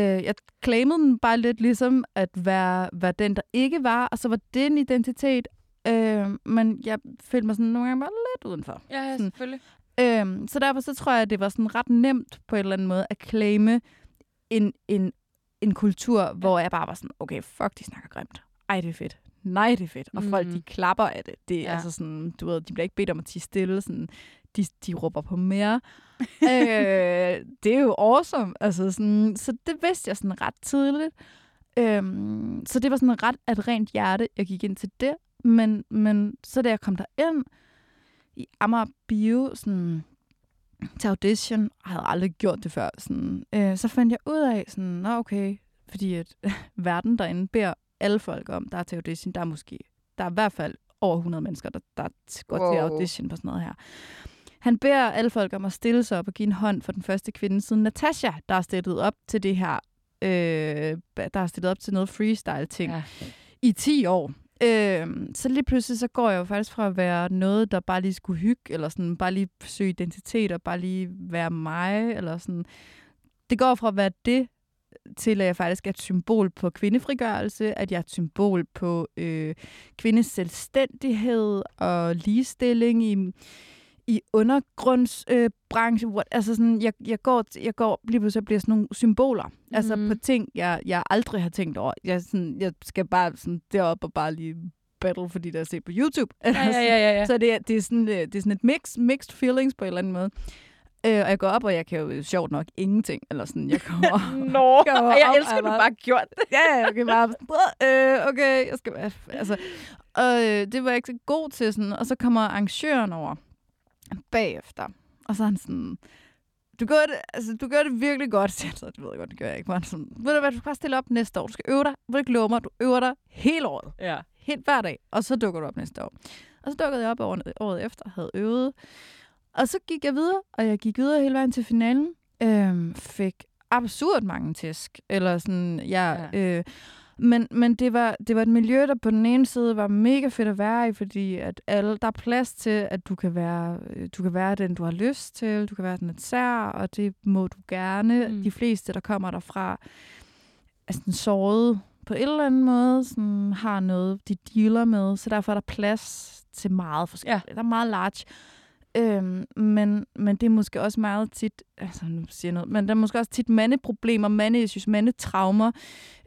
Speaker 3: jeg claimede den bare lidt ligesom at være, være den, der ikke var, og så var det en identitet, øh, men jeg følte mig sådan nogle gange bare lidt udenfor.
Speaker 2: Ja, ja,
Speaker 3: Sådan.
Speaker 2: selvfølgelig.
Speaker 3: Øhm, så derfor så tror jeg, at det var sådan ret nemt på en eller anden måde at claime en, en, en kultur, hvor jeg bare var sådan, okay, fuck, de snakker grimt. Ej, det er fedt. Nej, det er fedt. Og folk,
Speaker 2: Mhm.
Speaker 3: de klapper af det. Det er
Speaker 2: Ja.
Speaker 3: ja. altså sådan, du ved, de bliver ikke bedt om at tige stille. Sådan, de, de råber på mere. øh, det er jo awesome. Altså sådan, så det vidste jeg sådan ret tidligt. Øhm, så det var sådan ret af et rent hjerte, jeg gik ind til det. Men, men så da jeg kom derind i Amager Bio, sådan, til audition, og havde aldrig gjort det før, sådan, øh, så fandt jeg ud af, sådan, nå okay, fordi at verden derinde beder alle folk om, der er til audition, der er måske, der er i hvert fald over 100 mennesker, der, der går wow. til audition på sådan noget her. Han beder alle folk om at stille sig op og give en hånd for den første kvinde siden Natasha, der er stillet op til det her, øh, der er stillet op til noget freestyle-ting
Speaker 2: Ja.
Speaker 3: i 10 år. Øhm, så lige pludselig så går jeg jo faktisk fra at være noget, der bare lige skulle hygge, eller sådan bare lige søge identitet, og bare lige være mig, eller sådan. Det går fra at være det, til at jeg faktisk er et symbol på kvindefrigørelse, at jeg er et symbol på øh, kvindes selvstændighed og ligestilling i, i undergrundsbranchen. Øh, what, altså sådan, jeg, jeg, går, jeg går lige pludselig bliver sådan nogle symboler. Mm-hmm. Altså på ting, jeg, jeg aldrig har tænkt over. Jeg, sådan, jeg skal bare sådan derop og bare lige battle, fordi der er set på YouTube.
Speaker 2: Ja, ja, ja, ja, ja.
Speaker 3: Så det er, det er, sådan, øh, det er sådan et mix, mixed feelings på en eller anden måde. Øh, og jeg går op, og jeg kan jo sjovt nok ingenting. Eller sådan, jeg kommer
Speaker 2: Nå,
Speaker 3: Jeg
Speaker 2: og jeg
Speaker 3: op,
Speaker 2: elsker, at du bare gjort det.
Speaker 3: ja, okay, bare, øh, okay, jeg skal være, altså, og øh, det var jeg ikke så god til, sådan, og så kommer arrangøren over bagefter, og så er han sådan, du gør det, altså, du gør det virkelig godt, siger han så, det ved jeg godt, det gør jeg ikke, men sådan, ved du hvad, du skal bare stille op næste år, du skal øve dig, vil ikke mig, du øver dig hele året,
Speaker 2: Ja.
Speaker 3: helt hver dag, og så dukker du op næste år. Og så dukkede jeg op året, året efter, havde øvet, og så gik jeg videre, og jeg gik videre hele vejen til finalen, øhm, fik absurd mange tæsk, eller sådan, jeg, ja. øh, men, men det, var, det var et miljø, der på den ene side var mega fedt at være i, fordi at alle, der er plads til, at du kan, være, øh, du kan være den, du har lyst til. Du kan være sådan et sær, og det må du gerne.
Speaker 2: Mm.
Speaker 3: De fleste, der kommer derfra, er sådan såret på en eller anden måde, sådan, har noget, de dealer med, så derfor er der plads til meget forskelligt. Ja. Der er meget large. Øhm, men, men det er måske også meget tit, altså nu siger jeg noget, men der er måske også tit mandeproblemer, mandeissues, mandetraumer.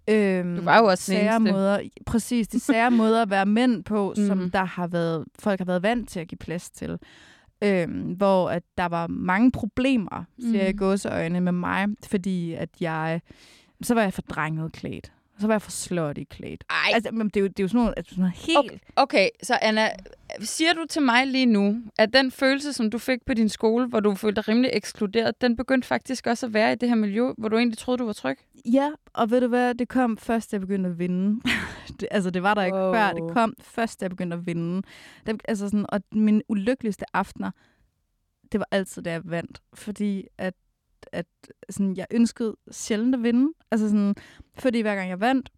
Speaker 3: Øhm,
Speaker 2: Du var jo også
Speaker 3: sære måder, Præcis, de sære måder at være mænd på, mm. som
Speaker 2: Mm.
Speaker 3: der har været, folk har været vant til at give plads til. Øhm, hvor at der var mange problemer, siger jeg i
Speaker 2: Mm.
Speaker 3: gåseøjne med mig, fordi at jeg, så var jeg for drenget klædt. Så var jeg for slutty klædt.
Speaker 2: Ej,
Speaker 3: Altså, men det er jo, det er jo sådan noget, altså, sådan noget helt...
Speaker 2: Okay. Okay, så Anna, siger du til mig lige nu, at den følelse, som du fik på din skole, hvor du følte dig rimelig ekskluderet, den begyndte faktisk også at være i det her miljø, hvor du egentlig troede, du var tryg?
Speaker 3: Ja, og ved du hvad, det kom først, da jeg begyndte at vinde. det, altså, det var der ikke
Speaker 2: Wow.
Speaker 3: før. Det kom først, da jeg begyndte at vinde. Det, altså sådan, og mine ulykkeligste aftener, det var altid, da jeg vandt. Fordi at, at sådan, jeg ønskede sjældent at vinde. Altså sådan, fordi hver gang jeg vandt,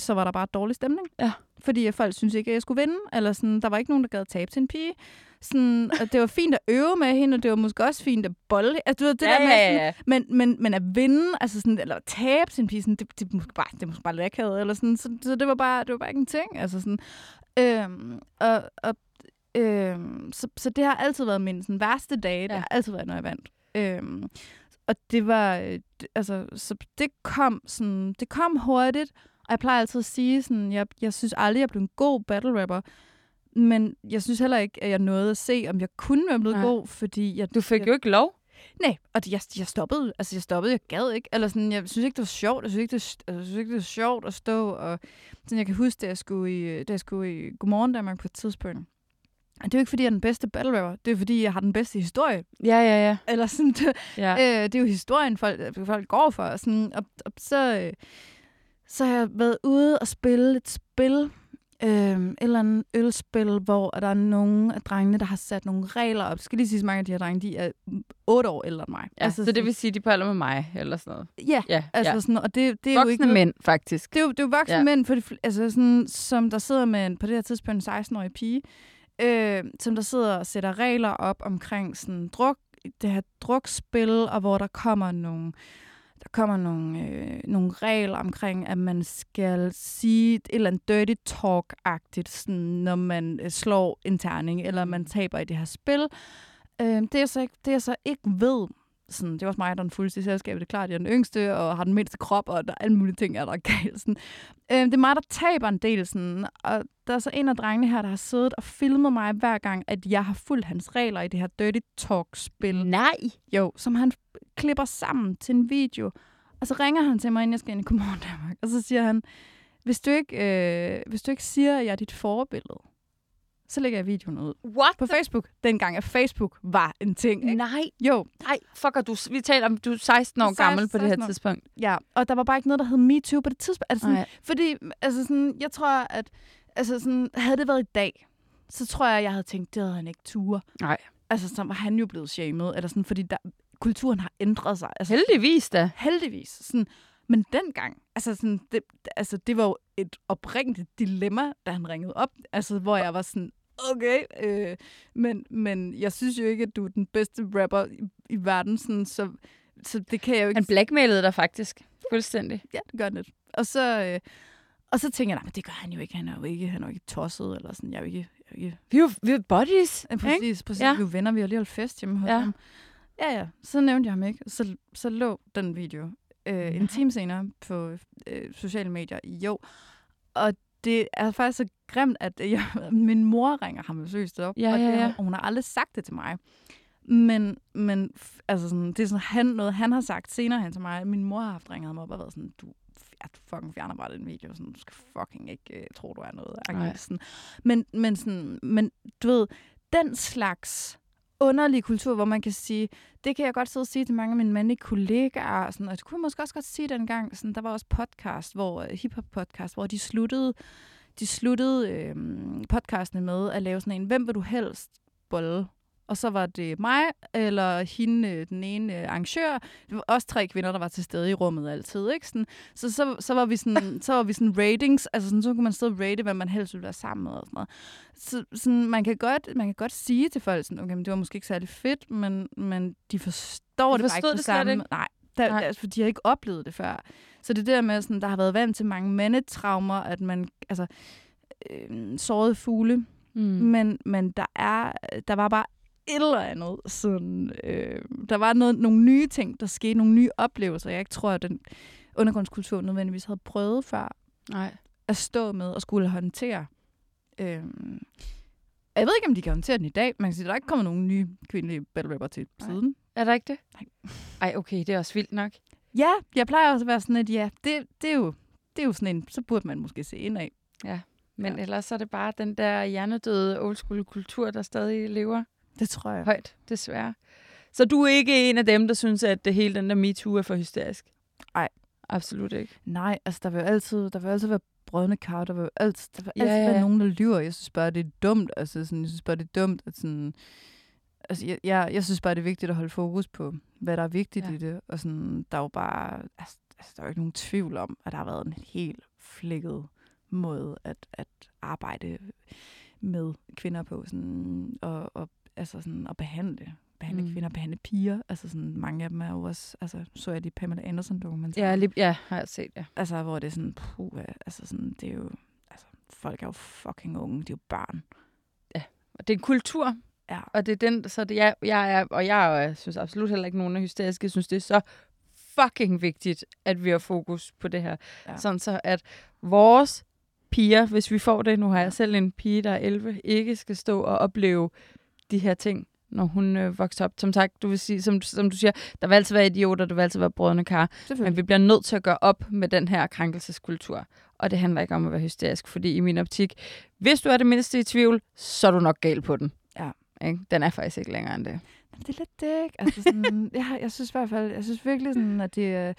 Speaker 3: så var der bare dårlig stemning.
Speaker 2: Ja.
Speaker 3: Fordi folk synes ikke, at jeg skulle vinde. Eller sådan, der var ikke nogen, der gad tabe til en pige. Sådan, og det var fint at øve med hende, og det var måske også fint at bolle. Altså, du ved, det der med, sådan,
Speaker 2: ja.
Speaker 3: men, men, men at vinde, altså sådan, eller tabe sin pige, sådan, det, det, måske bare, det er måske bare lækket, eller sådan, så, så, det var bare, det var bare ikke en ting, altså sådan. Øhm, og, og, øhm, så, så det har altid været min sådan, værste dage, ja. det
Speaker 2: Ja.
Speaker 3: har altid været, når jeg vandt. Øhm, og det var, øh, altså, så det kom sådan, det kom hurtigt, og jeg plejer altid at sige sådan, jeg, jeg synes aldrig, jeg blev en god battle rapper, men jeg synes heller ikke, at jeg nåede at se, om jeg kunne være blevet
Speaker 2: Nej.
Speaker 3: god, fordi jeg,
Speaker 2: Du fik
Speaker 3: jeg,
Speaker 2: jo ikke lov.
Speaker 3: Nej, og det, jeg, jeg stoppede. Altså, jeg stoppede. Jeg gad ikke. Eller sådan, jeg synes ikke, det var sjovt. Jeg synes ikke, det, altså, jeg synes ikke, det var sjovt at stå. Og sådan, jeg kan huske, da jeg skulle i, da jeg skulle i Godmorgen Danmark på et tidspunkt. Og det er jo ikke, fordi jeg er den bedste battle rapper. Det er, fordi jeg har den bedste historie.
Speaker 2: Ja, ja, ja.
Speaker 3: Eller sådan, det,
Speaker 2: ja.
Speaker 3: øh, det er jo historien, folk, folk går for. Og, sådan, og, og så, øh, så har jeg været ude og spille et spil. Øh, et eller andet ølspil, hvor der er nogle af drengene, der har sat nogle regler op. Skal lige sige, at mange af de her drenge, de er otte år ældre end mig.
Speaker 2: ja. Altså, så det vil sige, at de på med mig, eller sådan noget.
Speaker 3: Ja,
Speaker 2: Ja,
Speaker 3: altså
Speaker 2: ja.
Speaker 3: sådan, og det, det er jo
Speaker 2: Voksne
Speaker 3: ikke noget-
Speaker 2: mænd, faktisk.
Speaker 3: Det er jo, det er jo voksne ja. Mænd, for de, altså sådan, som der sidder med en, på det her tidspunkt en 16-årig pige, øh, som der sidder og sætter regler op omkring sådan druk, det her drukspil, og hvor der kommer nogle der kommer nogle, øh, nogle regler omkring, at man skal sige et eller andet dirty talk-agtigt, sådan, når man øh, slår en terning, eller man taber i det her spil. Øh, det, er så ikke, det jeg så ikke ved, sådan, det er også mig, der er den fuldste i selskabet. Det er klart, jeg er den yngste, og har den mindste krop, og der er alle mulige ting, der er galt. Sådan. Øh, det er mig, der taber en del. Sådan, og der er så en af drengene her, der har siddet og filmet mig hver gang, at jeg har fulgt hans regler i det her Dirty Talk-spil.
Speaker 2: Nej.
Speaker 3: Jo, som han klipper sammen til en video. Og så ringer han til mig, inden jeg skal ind i Godmorgen Danmark. Og så siger han, hvis du ikke, øh, hvis du ikke siger, at jeg er dit forbillede, så lægger jeg videoen ud.
Speaker 2: What?
Speaker 3: På Facebook. Dengang, at Facebook var en ting. Ikke?
Speaker 2: Nej.
Speaker 3: Jo,
Speaker 2: Nej, fucker du. Vi taler om, du er 16 år
Speaker 3: 16
Speaker 2: gammel på det her
Speaker 3: 16 år.
Speaker 2: tidspunkt.
Speaker 3: ja. Og der var bare ikke noget, der hed MeToo på det tidspunkt. Altså, sådan. Fordi, altså sådan, jeg tror, at altså sådan, havde det været i dag, så tror jeg, jeg havde tænkt, det havde han ikke ture.
Speaker 2: Nej.
Speaker 3: Altså, så var han jo blevet shamed, eller sådan, fordi der, kulturen har ændret sig. Altså,
Speaker 2: Heldigvis da.
Speaker 3: heldigvis. Sådan, men dengang, altså, sådan, det, altså, det var jo et oprindeligt dilemma, da han ringede op, altså, hvor jeg var sådan, okay, øh, men, men jeg synes jo ikke, at du er den bedste rapper i, i verden, sådan, så, så det kan jeg jo ikke
Speaker 2: Han blackmailede dig faktisk. Fuldstændig.
Speaker 3: ja, det gør lidt. Og så, øh, og så tænker jeg, men det gør han jo ikke. Han er jo ikke, han er jo ikke tosset, eller sådan. Jeg er jo ikke... Jeg er jo ikke
Speaker 2: Vi er jo vi er buddies.
Speaker 3: ja,
Speaker 2: ikke?
Speaker 3: præcis, præcis.
Speaker 2: Ja.
Speaker 3: Vi er jo venner, vi har lige holdt fest hjemme hos
Speaker 2: Ja.
Speaker 3: ham. Ja, ja. Så nævnte jeg ham ikke. Så, så lå den video øh, en time senere på øh, sociale medier i jo. Og det er faktisk så grimt, at jeg, min mor ringer ham søgt op.
Speaker 2: Ja,
Speaker 3: og, det,
Speaker 2: ja.
Speaker 3: hun har aldrig sagt det til mig. Men, men altså sådan, det er sådan, han, noget, han har sagt senere hen til mig. Min mor har haft ringet ham op og været sådan, du, ja, du fucking fjerner bare den video. Sådan, du skal fucking ikke uh, tro, du er noget. Sådan. Men, men, sådan, men du ved, den slags underlig kultur, hvor man kan sige, det kan jeg godt sidde og sige til mange af mine mandlige kollegaer, og, sådan, og det kunne jeg måske også godt sige dengang, sådan, der var også podcast, hvor, øh, hiphop podcast, hvor de sluttede, de sluttede øh, podcastene med at lave sådan en, hvem vil du helst bolle? Og så var det mig, eller hende, øh, den ene øh, arrangør. Det var også tre kvinder, der var til stede i rummet altid. Ikke? Sådan, så, så, så, var vi sådan, så var vi sådan ratings, altså sådan, så kunne man sidde og rate, hvad man helst ville være sammen med. Og sådan noget. Så sådan, man, kan godt, man kan godt sige til folk, sådan, okay, men det var måske ikke særlig fedt, men, men de forstår
Speaker 2: De
Speaker 3: det bare ikke
Speaker 2: det
Speaker 3: samme
Speaker 2: ikke?
Speaker 3: Nej, der,
Speaker 2: Nej.
Speaker 3: Altså, for de har ikke oplevet det før. Så det der med, sådan, der har været vant til mange mandetraumer, at man, altså, øh, sårede fugle,
Speaker 2: Mm.
Speaker 3: men, men der, er, der var bare et eller andet. Sådan, øh, der var noget, nogle nye ting, der skete, nogle nye oplevelser, jeg ikke tror, at den undergrundskultur nødvendigvis havde prøvet før
Speaker 2: Nej.
Speaker 3: at stå med og skulle håndtere. Øh, jeg ved ikke, om de kan håndtere den i dag. Man kan sige, at der er ikke kommet nogen nye kvindelige battle rapper til
Speaker 2: Nej.
Speaker 3: siden.
Speaker 2: Er der ikke det?
Speaker 3: Nej.
Speaker 2: Ej, okay, det er også vildt nok.
Speaker 3: Ja, jeg plejer også at være sådan, at ja, det, det, er, jo, det er jo sådan en, så burde man måske se ind af.
Speaker 2: Men
Speaker 3: Ja.
Speaker 2: ja. ellers er det bare den der hjernedøde old school kultur, der stadig lever
Speaker 3: Det tror jeg.
Speaker 2: højt, desværre. Så du er ikke en af dem, der synes, at det hele den der MeToo er for hysterisk?
Speaker 3: Ej.
Speaker 2: Absolut ikke.
Speaker 3: Nej, altså der vil jo altid, der vil altid være brødne kar, der vil altid, der vil
Speaker 2: Ja,
Speaker 3: altid
Speaker 2: ja,
Speaker 3: være nogen, der lyver. Jeg synes bare, det er dumt. Altså, sådan, jeg synes bare, det er dumt, at sådan, altså, jeg, jeg, jeg synes bare, det er vigtigt at holde fokus på, hvad der er vigtigt
Speaker 2: ja.
Speaker 3: i det. Og sådan, der er jo bare, altså, altså, der er jo ikke nogen tvivl om, at der har været en helt flækket måde at, at arbejde med kvinder på, sådan, og, og altså sådan, at behandle behandle
Speaker 2: Mm.
Speaker 3: kvinder, behandle piger. Altså sådan, mange af dem er jo også, altså så er de Pamela Anderson dokumentarer
Speaker 2: Ja, lige, ja, har jeg set, ja.
Speaker 3: Altså, hvor det er sådan, puh, altså sådan, det er jo, altså, folk er jo fucking unge, de er jo børn.
Speaker 2: Og det er en kultur,
Speaker 3: Ja.
Speaker 2: og det er den, så det, jeg, jeg er, og jeg, er- synes absolut heller ikke, nogen er hysteriske. Jeg synes, det er så fucking vigtigt, at vi har fokus på det her.
Speaker 3: Ja.
Speaker 2: Ja. Sådan så, at vores piger, hvis vi får det, nu har jeg selv en pige, der er 11, ikke skal stå og opleve de her ting, når hun øh, vokser op. Som sagt, du vil sige, som, som du siger, der vil altid være idioter, der vil altid være brødende kar. Men vi bliver nødt til at gøre op med den her krænkelseskultur. Og det handler ikke om at være hysterisk, fordi i min optik, hvis du er det mindste i tvivl, så er du nok gal på den.
Speaker 3: Ja.
Speaker 2: Ikke? Den er faktisk ikke længere end det.
Speaker 3: Det er lidt ikke? Altså sådan, jeg, jeg synes i hvert fald, jeg synes virkelig sådan, at det, øh,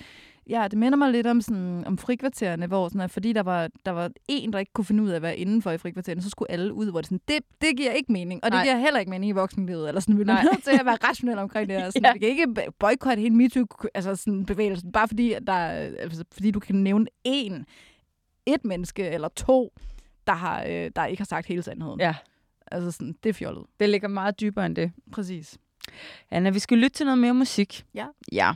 Speaker 3: ja, det minder mig lidt om, sådan, om frikvartererne, hvor sådan, at fordi der var, der var en, der ikke kunne finde ud af at være indenfor i frikvartererne, så skulle alle ud, hvor det sådan, det, det giver ikke mening, og det
Speaker 2: Nej.
Speaker 3: giver heller ikke mening i voksenlivet, eller sådan, vi er nødt til at være rationelle omkring det her. Sådan,
Speaker 2: Ja.
Speaker 3: ja. Vi kan ikke boykotte hele MeToo, altså sådan bare fordi, at der, er- altså, fordi du kan nævne én, et menneske eller to, der, har, øh, der ikke har sagt hele sandheden.
Speaker 2: Ja,
Speaker 3: Altså sådan, det er fjollet.
Speaker 2: det ligger meget dybere end det.
Speaker 3: Præcis.
Speaker 2: Anna, vi skal lytte til noget mere musik.
Speaker 3: Ja.
Speaker 2: Ja.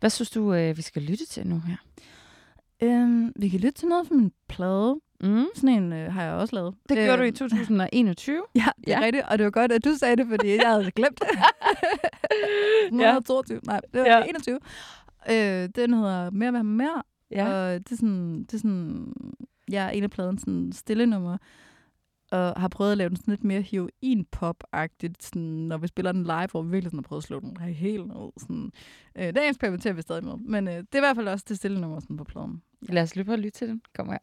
Speaker 2: Hvad synes du, øh, vi skal lytte til nu her?
Speaker 3: Øhm, vi kan lytte til noget fra min plade.
Speaker 2: Mm.
Speaker 3: Sådan en øh, har jeg også lavet.
Speaker 2: Det gjorde du i
Speaker 3: Øhm,
Speaker 2: 2021.
Speaker 3: Ja, det er
Speaker 2: Ja.
Speaker 3: ja. rigtigt. Og det var godt, at du sagde det, fordi jeg havde glemt det.
Speaker 2: Ja.
Speaker 3: ja. 22. Nej, det var
Speaker 2: Ja.
Speaker 3: ja. 21. Øh, den hedder Mere med mere.
Speaker 2: Ja.
Speaker 3: Og det er sådan, det er sådan, er en af pladen sådan stille nummer og har prøvet at lave den sådan lidt mere heroin-pop-agtigt, sådan, når vi spiller den live, hvor vi virkelig sådan har prøvet at slå den helt ned. Sådan. Øh, det eksperimenterer vi stadig med, men øh, det er i hvert fald også det stille nummer sådan på pladen.
Speaker 2: Lad os lige prøve at lytte til den. Kom her.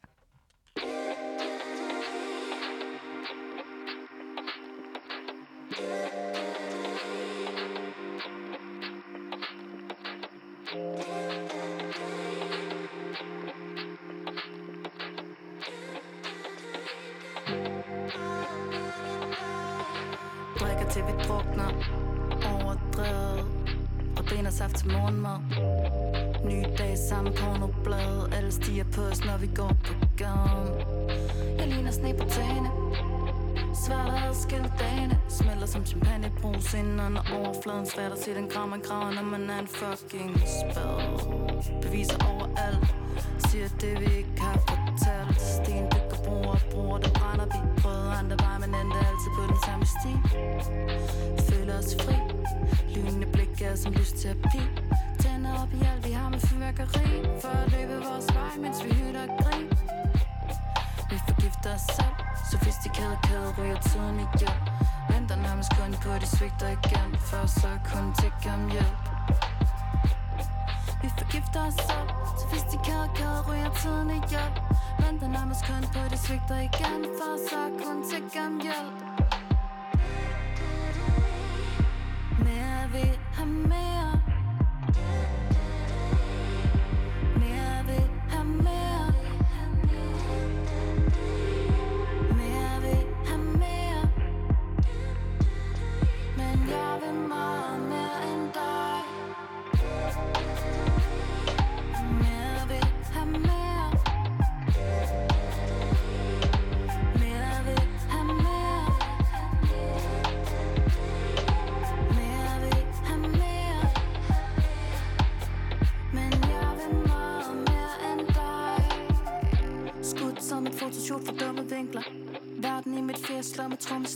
Speaker 4: Fucking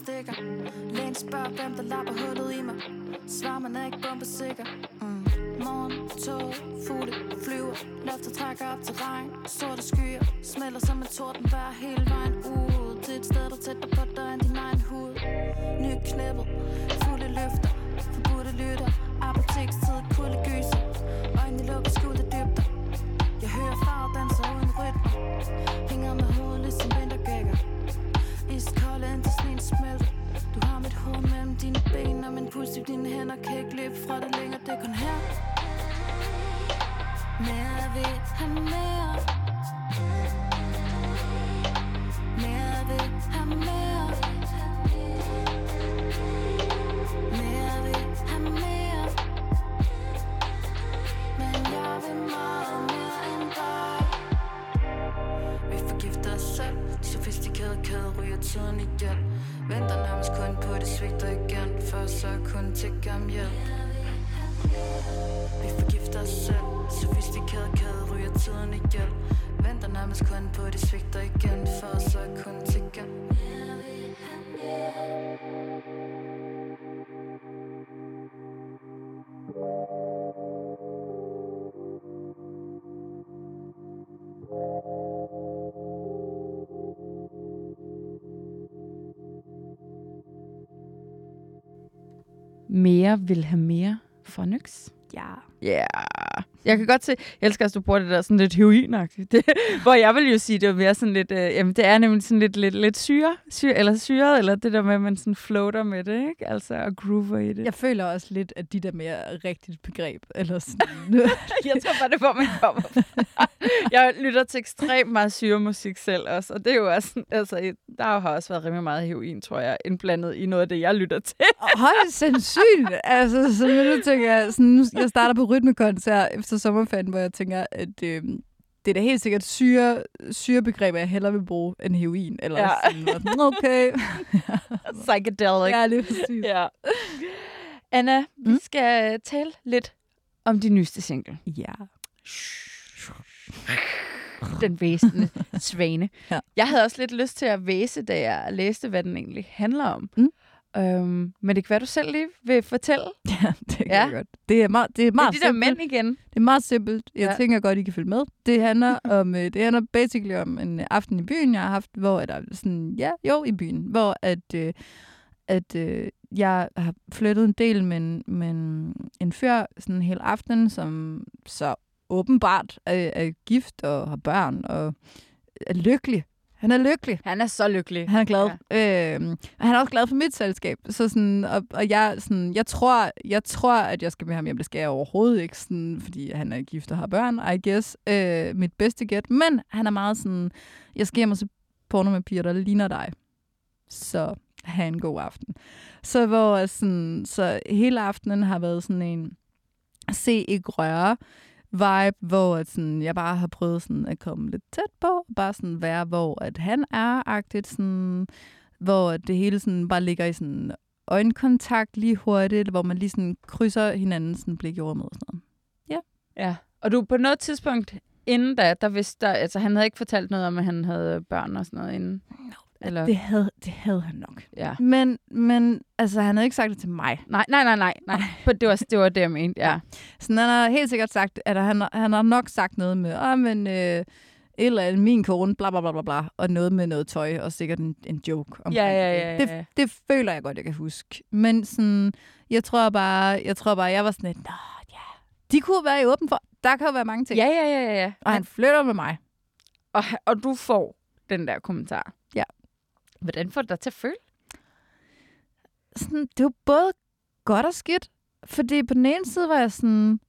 Speaker 4: stikker trommestikker Lægen spørger, hvem der lapper hullet i mig. Svar man er ikke bombesikker Mere vil have mere
Speaker 2: fra Nyx.
Speaker 3: Ja.
Speaker 2: Ja. Yeah. Jeg kan godt se, jeg elsker, at du bruger det der sådan lidt heroinagtigt. Det, hvor jeg vil jo sige, det er mere sådan lidt, øh, jamen det er nemlig sådan lidt, lidt, lidt syre, syre, eller syret, eller det der med, at man sådan floater med det, ikke? Altså, og groover i det.
Speaker 3: Jeg føler også lidt, at de der mere rigtigt begreb, eller sådan.
Speaker 2: jeg tror bare, det er, hvor man kommer. Jeg lytter til ekstremt meget syremusik selv også, og det er jo også, altså, der har også været rimelig meget heroin, tror jeg, indblandet i noget af det, jeg lytter til.
Speaker 3: Højt sandsynligt. Altså, så nu tænker jeg, sådan, nu, jeg starter på rytmekoncert efter sommerferien, hvor jeg tænker, at øh, det er da helt sikkert syre, syrebegreber, jeg hellere vil bruge end heroin. Eller
Speaker 2: Ja.
Speaker 3: sådan, okay.
Speaker 2: Psychedelic.
Speaker 3: ja, lige præcis.
Speaker 2: Ja. Anna, vi
Speaker 3: Mm.
Speaker 2: skal tale lidt om din nyeste single.
Speaker 3: Ja.
Speaker 2: Den væsende svane.
Speaker 3: Ja.
Speaker 2: Jeg havde også lidt lyst til at væse, da jeg læste, hvad den egentlig handler om.
Speaker 3: Mm.
Speaker 2: Øhm, men det kan være, du selv lige vil fortælle.
Speaker 3: Ja, det kan
Speaker 2: Ja.
Speaker 3: jeg godt. Det er meget, det er meget
Speaker 2: de der
Speaker 3: simpelt.
Speaker 2: mænd igen.
Speaker 3: Det er meget simpelt. Jeg
Speaker 2: Ja.
Speaker 3: tænker godt, I kan følge med. Det handler om, øh, det handler basically om en øh, aften i byen, jeg har haft, hvor er der sådan, ja, jo, i byen, hvor at, øh, at øh, jeg har flyttet en del med en, med en, fyr sådan en hel aften, som så åbenbart er, er gift og har børn og er lykkelig. Han er lykkelig.
Speaker 2: Han er så lykkelig.
Speaker 3: Han er glad. Ja. Øhm, og han er også glad for mit selskab. Så sådan, og, og jeg, sådan, jeg, tror, jeg tror, at jeg skal med ham hjem. Det skal jeg overhovedet ikke, sådan, fordi han er gift og har børn, I guess. Øh, mit bedste gæt. Men han er meget sådan, jeg skal hjem og se porno med piger, der ligner dig. Så have en god aften. Så, hvor, sådan, så hele aftenen har været sådan en se ikke røre vibe, hvor at sådan, jeg bare har prøvet sådan at komme lidt tæt på, bare sådan være, hvor at han er agtigt, sådan, hvor det hele sådan bare ligger i sådan øjenkontakt lige hurtigt, hvor man lige sådan krydser hinanden sådan blik i rummet og sådan noget.
Speaker 2: Ja. Og du på noget tidspunkt inden da, der vidste der, altså han havde ikke fortalt noget om, at han havde børn og sådan noget inden. Eller,
Speaker 3: Det havde, det havde han nok.
Speaker 2: ja.
Speaker 3: Men, men altså, han havde ikke sagt det til mig.
Speaker 2: Nej, nej, nej, nej. nej. Det, var, det var det, jeg mente, ja.
Speaker 3: Så han har helt sikkert sagt, at han, han har nok sagt noget med, åh, men øh, eller andet, min kone, bla bla bla bla bla, og noget med noget tøj, og sikkert en, en joke omkring
Speaker 2: Ja, ja, ja,
Speaker 3: det.
Speaker 2: ja.
Speaker 3: Det, det føler jeg godt, jeg kan huske. Men sådan, jeg tror bare, jeg tror bare, jeg var sådan lidt, nå, ja, de kunne være i åben for, der kan jo være mange ting.
Speaker 2: Ja, ja, ja, ja.
Speaker 3: Og han flytter med mig.
Speaker 2: Og, og du får den der kommentar.
Speaker 3: Ja.
Speaker 2: Hvordan får det dig til at føle?
Speaker 3: sådan, det jo både godt og skidt. Fordi på den ene side var jeg sådan,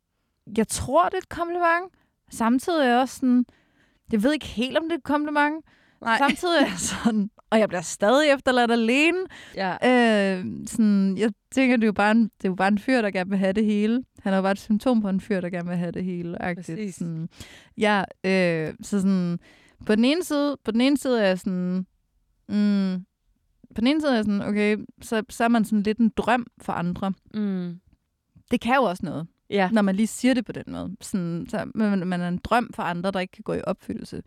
Speaker 3: jeg tror, det er et kompliment. Samtidig er jeg også sådan, jeg ved ikke helt, om det er et kompliment.
Speaker 2: Nej.
Speaker 3: Samtidig er jeg sådan, og jeg bliver stadig efterladt alene.
Speaker 2: Ja.
Speaker 3: Øh, sådan, jeg tænker, det er, jo bare en, det er jo bare en fyr, der gerne vil have det hele. Han er jo bare et symptom på en fyr, der gerne vil have det hele.
Speaker 2: Præcis.
Speaker 3: Agtigt. Sådan, ja, øh, så sådan, på den ene side, på den ene side er jeg sådan, mm, på den ene side er jeg sådan, okay, så, så er man sådan lidt en drøm for andre.
Speaker 2: Mm.
Speaker 3: Det kan jo også noget,
Speaker 2: Ja.
Speaker 3: når man lige siger det på den måde. Sådan, så man, man er en drøm for andre, der ikke kan gå i opfyldelse.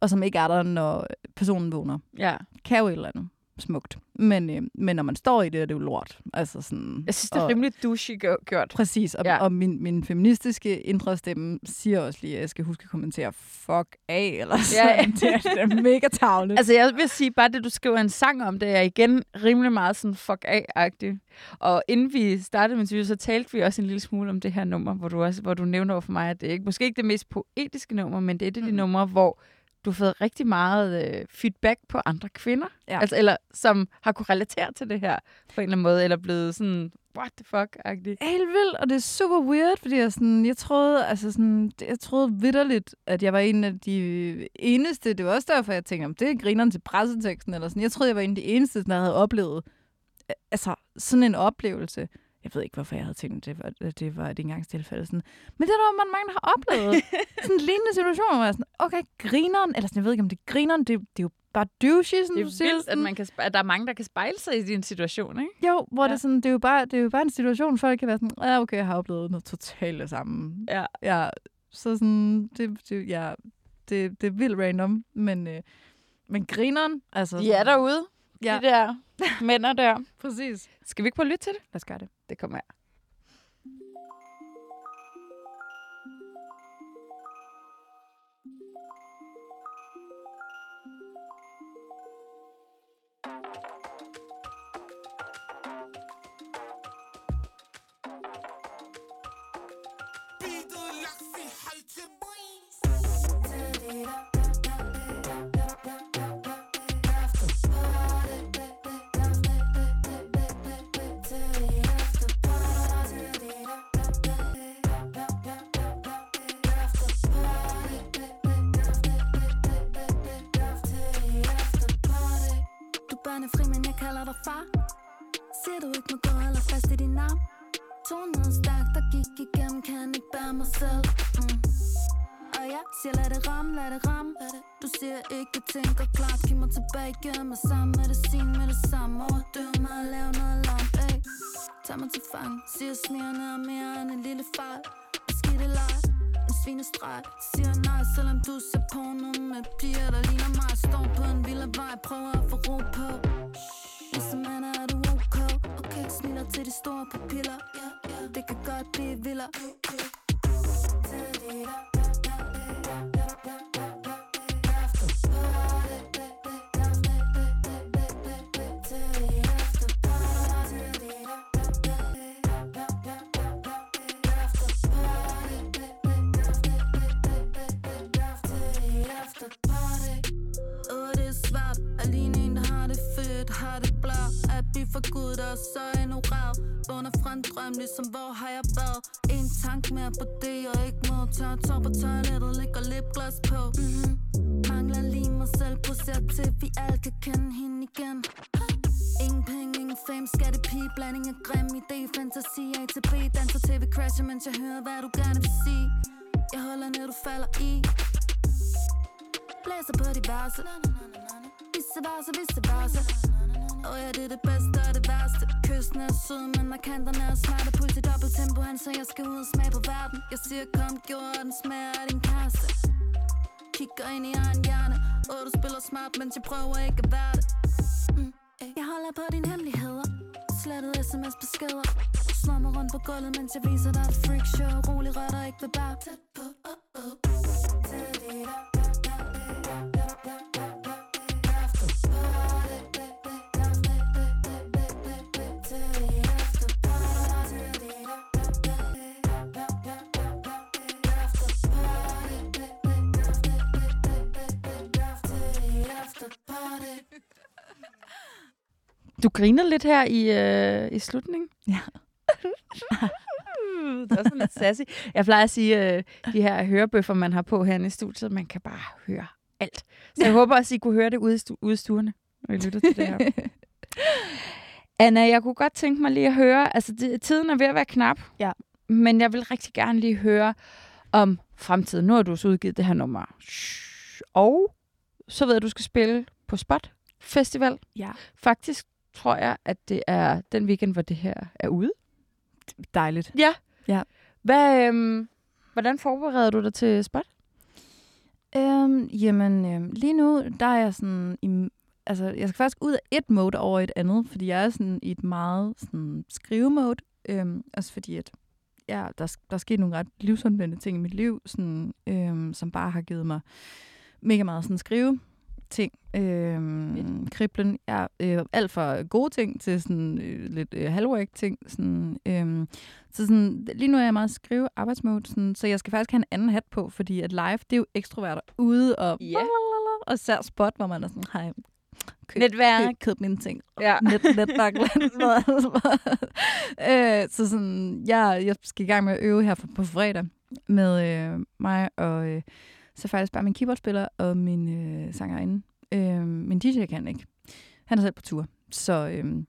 Speaker 3: og som ikke er der, når personen vågner.
Speaker 2: Ja.
Speaker 3: Kan jo et eller andet smukt. Men, øh, men når man står i det, er det jo lort. Altså sådan,
Speaker 2: Jeg synes, det er
Speaker 3: og-
Speaker 2: rimelig douchey gjort-.
Speaker 3: Præcis, og,
Speaker 2: Ja.
Speaker 3: og min, min feministiske indre stemme siger også lige, at jeg skal huske at kommentere fuck af, eller sådan.
Speaker 2: Ja.
Speaker 3: Det, er, det er mega tavligt.
Speaker 2: Altså, jeg vil sige, bare det, du skriver en sang om, det er igen rimelig meget sådan fuck af-agtigt. Og inden vi startede med interview, så talte vi også en lille smule om det her nummer, hvor du, også, hvor du nævner over for mig, at det er ikke, måske ikke det mest poetiske nummer, men det er et af de
Speaker 3: Mm.
Speaker 2: numre, hvor du har fået rigtig meget øh, feedback på andre kvinder.
Speaker 3: Ja.
Speaker 2: Altså, eller som har kunne relatere til det her på en eller anden måde, eller blevet sådan, what the fuck-agtigt.
Speaker 3: helt vildt, og det er super weird, fordi jeg, sådan, jeg troede, altså sådan, jeg troede vidderligt, at jeg var en af de eneste, det var også derfor, jeg tænkte, om det er grineren til presseteksten, eller sådan. Jeg troede, jeg var en af de eneste, der havde oplevet, altså sådan en oplevelse. Jeg ved ikke, hvorfor jeg havde tænkt, det var, at det var et engangstilfælde. Sådan. Men det er der jo mange, der har oplevet. sådan en lignende situation, hvor jeg sådan, okay, grineren, eller sådan, jeg ved ikke, om det er grineren, det, det er jo bare douchey, sådan
Speaker 2: Det er
Speaker 3: siger.
Speaker 2: vildt, at,
Speaker 3: sådan.
Speaker 2: man kan, at der er mange, der kan spejle sig i din situation, ikke?
Speaker 3: Jo, hvor ja.
Speaker 2: Ja.
Speaker 3: det, er sådan, det, er jo bare, det er jo bare en situation, folk kan være sådan, ja, okay, jeg har oplevet noget totalt det samme.
Speaker 2: Ja.
Speaker 3: ja så sådan, det, det, ja, det, det er vildt random, men, øh, men grineren, altså...
Speaker 2: De er derude,
Speaker 3: Ja,
Speaker 2: de der mænd der.
Speaker 3: præcis.
Speaker 2: Skal vi ikke prøve at lytte til det?
Speaker 3: Lad os gøre det.
Speaker 2: Det kommer her.
Speaker 4: Mig tilbage, giv lipgloss på. Mm-hmm. Mangler lige mig selv Poser til, vi alle kan kende hende igen. Ingen penge, ingen fame, skatte pige Blanding af grim idé, fantasi A til B Danser til vi crasher, mens jeg hører, hvad du gerne vil sige. Jeg holder ned, du falder i. Blæser på diverse Visse varse, visse varse Og ja, det er det bedste og det værste. Kysten er sød, men markanterne er smarte. Puls i dobbelt tempo, han siger, jeg skal ud og smage på verden. Jeg siger, kom, gjorde den smager af din kæreste. Kigger ind i egen hjerne. Og du spiller smart, mens jeg prøver ikke at være det. Mm. Jeg holder på dine hemmeligheder. Slettet sms-beskeder Slår mig rundt på gulvet, mens jeg viser dig et freak show Rolig rør dig ikke ved bare Tæt på, oh, oh.
Speaker 2: Du griner lidt her i, øh, i slutningen.
Speaker 3: Ja.
Speaker 2: det er sådan lidt sassy. Jeg plejer at sige, øh, de her hørebøffer, man har på herinde i studiet, man kan bare høre alt. Så jeg håber også, I kunne høre det ude i, stu- ude i stuerne, når I lytter til det her. Anna, jeg kunne godt tænke mig lige at høre, altså det, tiden er ved at være knap,
Speaker 3: Ja.
Speaker 2: men jeg vil rigtig gerne lige høre om fremtiden. Nu har du så udgivet det her nummer. Og så ved jeg, at du skal spille på Spot Festival.
Speaker 3: Ja.
Speaker 2: Faktisk tror jeg, at det er den weekend, hvor det her er ude.
Speaker 3: Dejligt.
Speaker 2: Ja.
Speaker 3: Ja.
Speaker 2: Hvad, øhm, hvordan forbereder du dig til Spot?
Speaker 3: Øhm, jamen, øhm, lige nu, der er jeg sådan... I, altså, jeg skal faktisk ud af et mode over et andet, fordi jeg er sådan i et meget sådan, skrive-mode. Øhm, også fordi, at ja, der, der er sket nogle ret livsomvendte ting i mit liv, sådan, øhm, som bare har givet mig mega meget sådan skrive ting. Øhm, kriblen, ja, øh, alt fra gode ting til sådan øh, lidt øh, halvwork ting. Sådan, øhm, så sådan, lige nu er jeg meget skrive arbejdsmode, sådan, så jeg skal faktisk have en anden hat på, fordi at live, det er jo ekstrovert ude og
Speaker 2: Ja.
Speaker 3: og ser spot, hvor man er sådan, hej, køb,
Speaker 2: Netværk.
Speaker 3: køb, køb mine ting.
Speaker 2: Ja.
Speaker 3: Net, netværk. øh, så sådan, jeg, jeg skal i gang med at øve her på, på fredag med øh, mig og øh, så faktisk bare min keyboardspiller og min øh, sangerinde. Øh, min DJ kan ikke. Han er selv på tur. Så øh,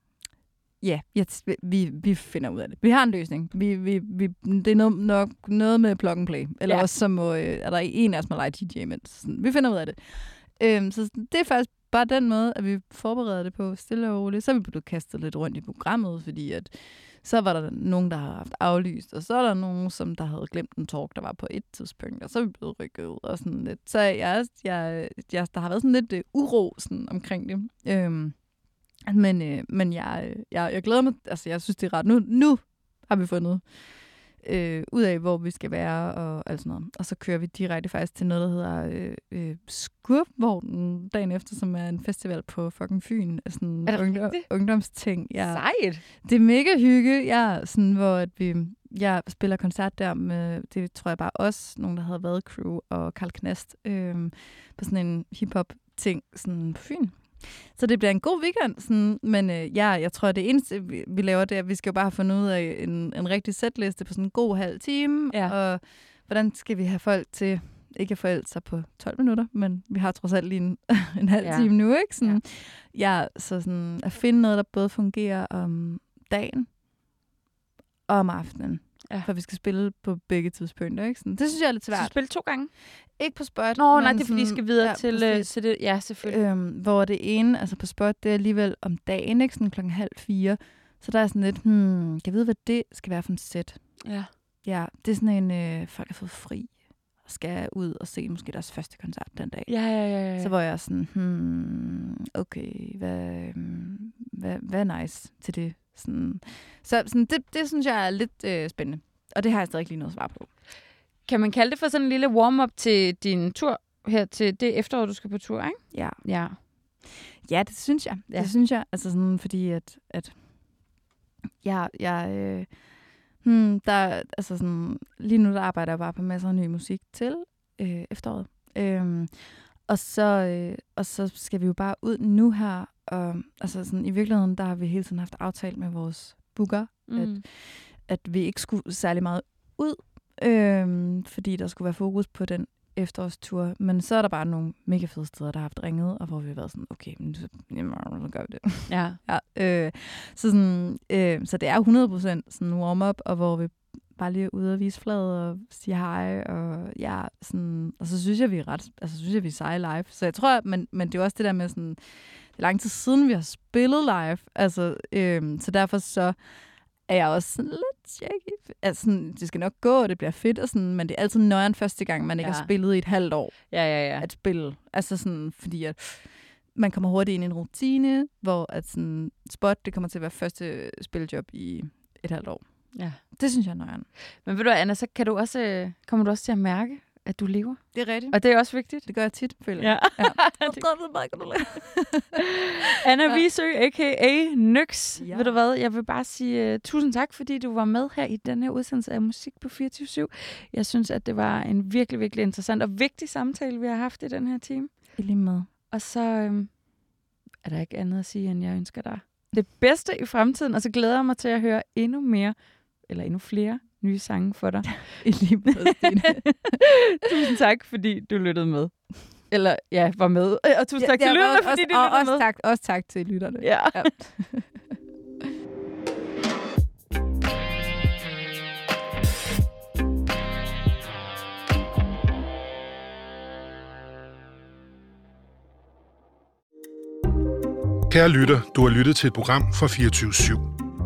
Speaker 3: ja, jeg, vi, vi finder ud af det. Vi har en løsning. Vi, vi, vi, det er noget, nok noget med plug and play. Eller
Speaker 2: Ja.
Speaker 3: også så må, øh, er der en af os, må lege DJ. Sådan, vi finder ud af det. Øhm, så det er faktisk bare den måde, at vi forbereder det på stille og roligt. Så er vi blevet kastet lidt rundt i programmet, fordi at så var der nogen, der har haft aflyst, og så er der nogen, som der havde glemt en talk, der var på et tidspunkt, og så er vi blevet rykket ud og sådan lidt. Så jeg, jeg, jeg, der har været sådan lidt uh, uro sådan, omkring det. Øhm, men, øh, men jeg, øh, jeg, jeg glæder mig, altså jeg synes, det er ret. Nu, nu har vi fundet øh, ud af, hvor vi skal være og alt sådan noget. Og så kører vi direkte faktisk til noget, der hedder øh, øh, Skurvognen dagen efter, som er en festival på fucking Fyn. Sådan
Speaker 2: Er
Speaker 3: ungdom,
Speaker 2: rigtigt?
Speaker 3: ungdomsting. Ja.
Speaker 2: Sejt.
Speaker 3: Det er mega hygge, ja, sådan, hvor at vi, jeg spiller koncert der med, det tror jeg bare os, nogen, der havde været crew, og Karl Knast, øh, på sådan en hip-hop-ting sådan på Fyn. Så det bliver en god weekend, sådan, men øh, ja, jeg tror, at det eneste, vi, vi laver, det er, at vi skal jo bare have fundet ud af en, en rigtig sætliste på sådan en god halv time,
Speaker 2: Ja.
Speaker 3: og hvordan skal vi have folk til ikke at forælde sig på 12 minutter, men vi har trods alt lige en, en halv
Speaker 2: Ja.
Speaker 3: ja. time nu, ikke? Sådan, ja. ja, så sådan at finde noget, der både fungerer om dagen og om aftenen.
Speaker 2: Ja.
Speaker 3: For vi skal spille på begge tidspunkter, ikke? Sådan, det synes jeg er lidt
Speaker 2: Så
Speaker 3: svært.
Speaker 2: spiller to gange?
Speaker 3: Ikke på spot.
Speaker 2: Nå, nej, det er fordi, I skal videre
Speaker 3: ja,
Speaker 2: til, øh, til det. Ja, selvfølgelig.
Speaker 3: Øhm, hvor det ene, altså på spot, det er alligevel om dagen, ikke? Sådan klokken halv fire. Så der er sådan lidt, hmm, kan jeg vide, hvad det skal være for en sæt?
Speaker 2: Ja.
Speaker 3: Ja, det er sådan en, øh, folk har fået fri og skal ud og se måske deres første koncert den dag.
Speaker 2: Ja, ja, ja. ja.
Speaker 3: Så var jeg sådan, hmm, okay, hvad, øhm, hvad, hvad er nice til det? Sådan, så sådan, det, det synes jeg er lidt øh, spændende. Og det har jeg stadig ikke lige noget svar på.
Speaker 2: Kan man kalde det for sådan en lille warm-up til din tur her til det efterår, du skal på tur, ikke?
Speaker 3: Ja,
Speaker 2: Ja.
Speaker 3: ja det synes jeg.
Speaker 2: Ja.
Speaker 3: Det synes jeg. Altså sådan, fordi at, at jeg, jeg øh, hmm, der, altså sådan, lige nu der arbejder jeg bare på masser af ny musik til øh, efteråret. Øhm, og, så, øh, og så skal vi jo bare ud nu her. Og, altså sådan, I virkeligheden, der har vi hele tiden haft aftalt med vores booker,
Speaker 2: Mm.
Speaker 3: at vi ikke skulle særlig meget ud, øhm, fordi der skulle være fokus på den efterårstur. Men så er der bare nogle mega fede steder, der har haft ringet, og hvor vi har været sådan, okay, men så, jamen, så gør vi det.
Speaker 2: Ja.
Speaker 3: ja, øh, så, sådan, øh, så det er 100% sådan warm-up, og hvor vi bare lige er ude og vise fladet og sige hej, og ja, sådan, og så synes jeg, vi er ret, altså synes jeg, vi er seje live. Så jeg tror, men, men det er også det der med sådan, lang tid siden, vi har spillet live, altså, øh, så derfor så er jeg også sådan lidt shaky. Altså, sådan, det skal nok gå, og det bliver fedt, og sådan, men det er altid nøjeren første gang, man ikke
Speaker 2: Ja.
Speaker 3: har spillet i et halvt år
Speaker 2: Ja, ja, ja.
Speaker 3: at spille. Altså sådan, fordi at man kommer hurtigt ind i en rutine, hvor at sådan, spot, det kommer til at være første spiljob i et halvt år.
Speaker 2: ja.
Speaker 3: Det synes jeg er nøjeren.
Speaker 2: Men ved du, Anna, så kan du også, øh, kommer du også til at mærke, at du lever.
Speaker 3: Det er rigtigt.
Speaker 2: Og det er også vigtigt.
Speaker 3: Det gør jeg tit, føler jeg.
Speaker 2: Ja.
Speaker 3: ja. Er.
Speaker 2: Anna
Speaker 3: Ja.
Speaker 2: Visø, a.k.a. Nyx.
Speaker 3: Ja.
Speaker 2: Ved du hvad, jeg vil bare sige uh, tusind tak, fordi du var med her i den her udsendelse af Musik på 24 Jeg synes, at det var en virkelig, virkelig interessant og vigtig samtale, vi har haft i den her time.
Speaker 3: I lige med.
Speaker 2: Og så øhm, er der ikke andet at sige, end jeg ønsker dig det bedste i fremtiden, og så glæder jeg mig til at høre endnu mere, eller endnu flere nye sange for dig.
Speaker 3: I lige Stine.
Speaker 2: tusind tak, fordi du lyttede med. Eller ja, var med. Og tusind tak til
Speaker 3: Ja,
Speaker 2: lytterne,
Speaker 3: og-
Speaker 2: fordi de
Speaker 3: og,
Speaker 2: lyttede
Speaker 3: også
Speaker 2: med.
Speaker 3: tak, også tak til lytterne.
Speaker 2: Ja.
Speaker 3: Ja.
Speaker 5: Kære lytter, du har lyttet til et program fra 24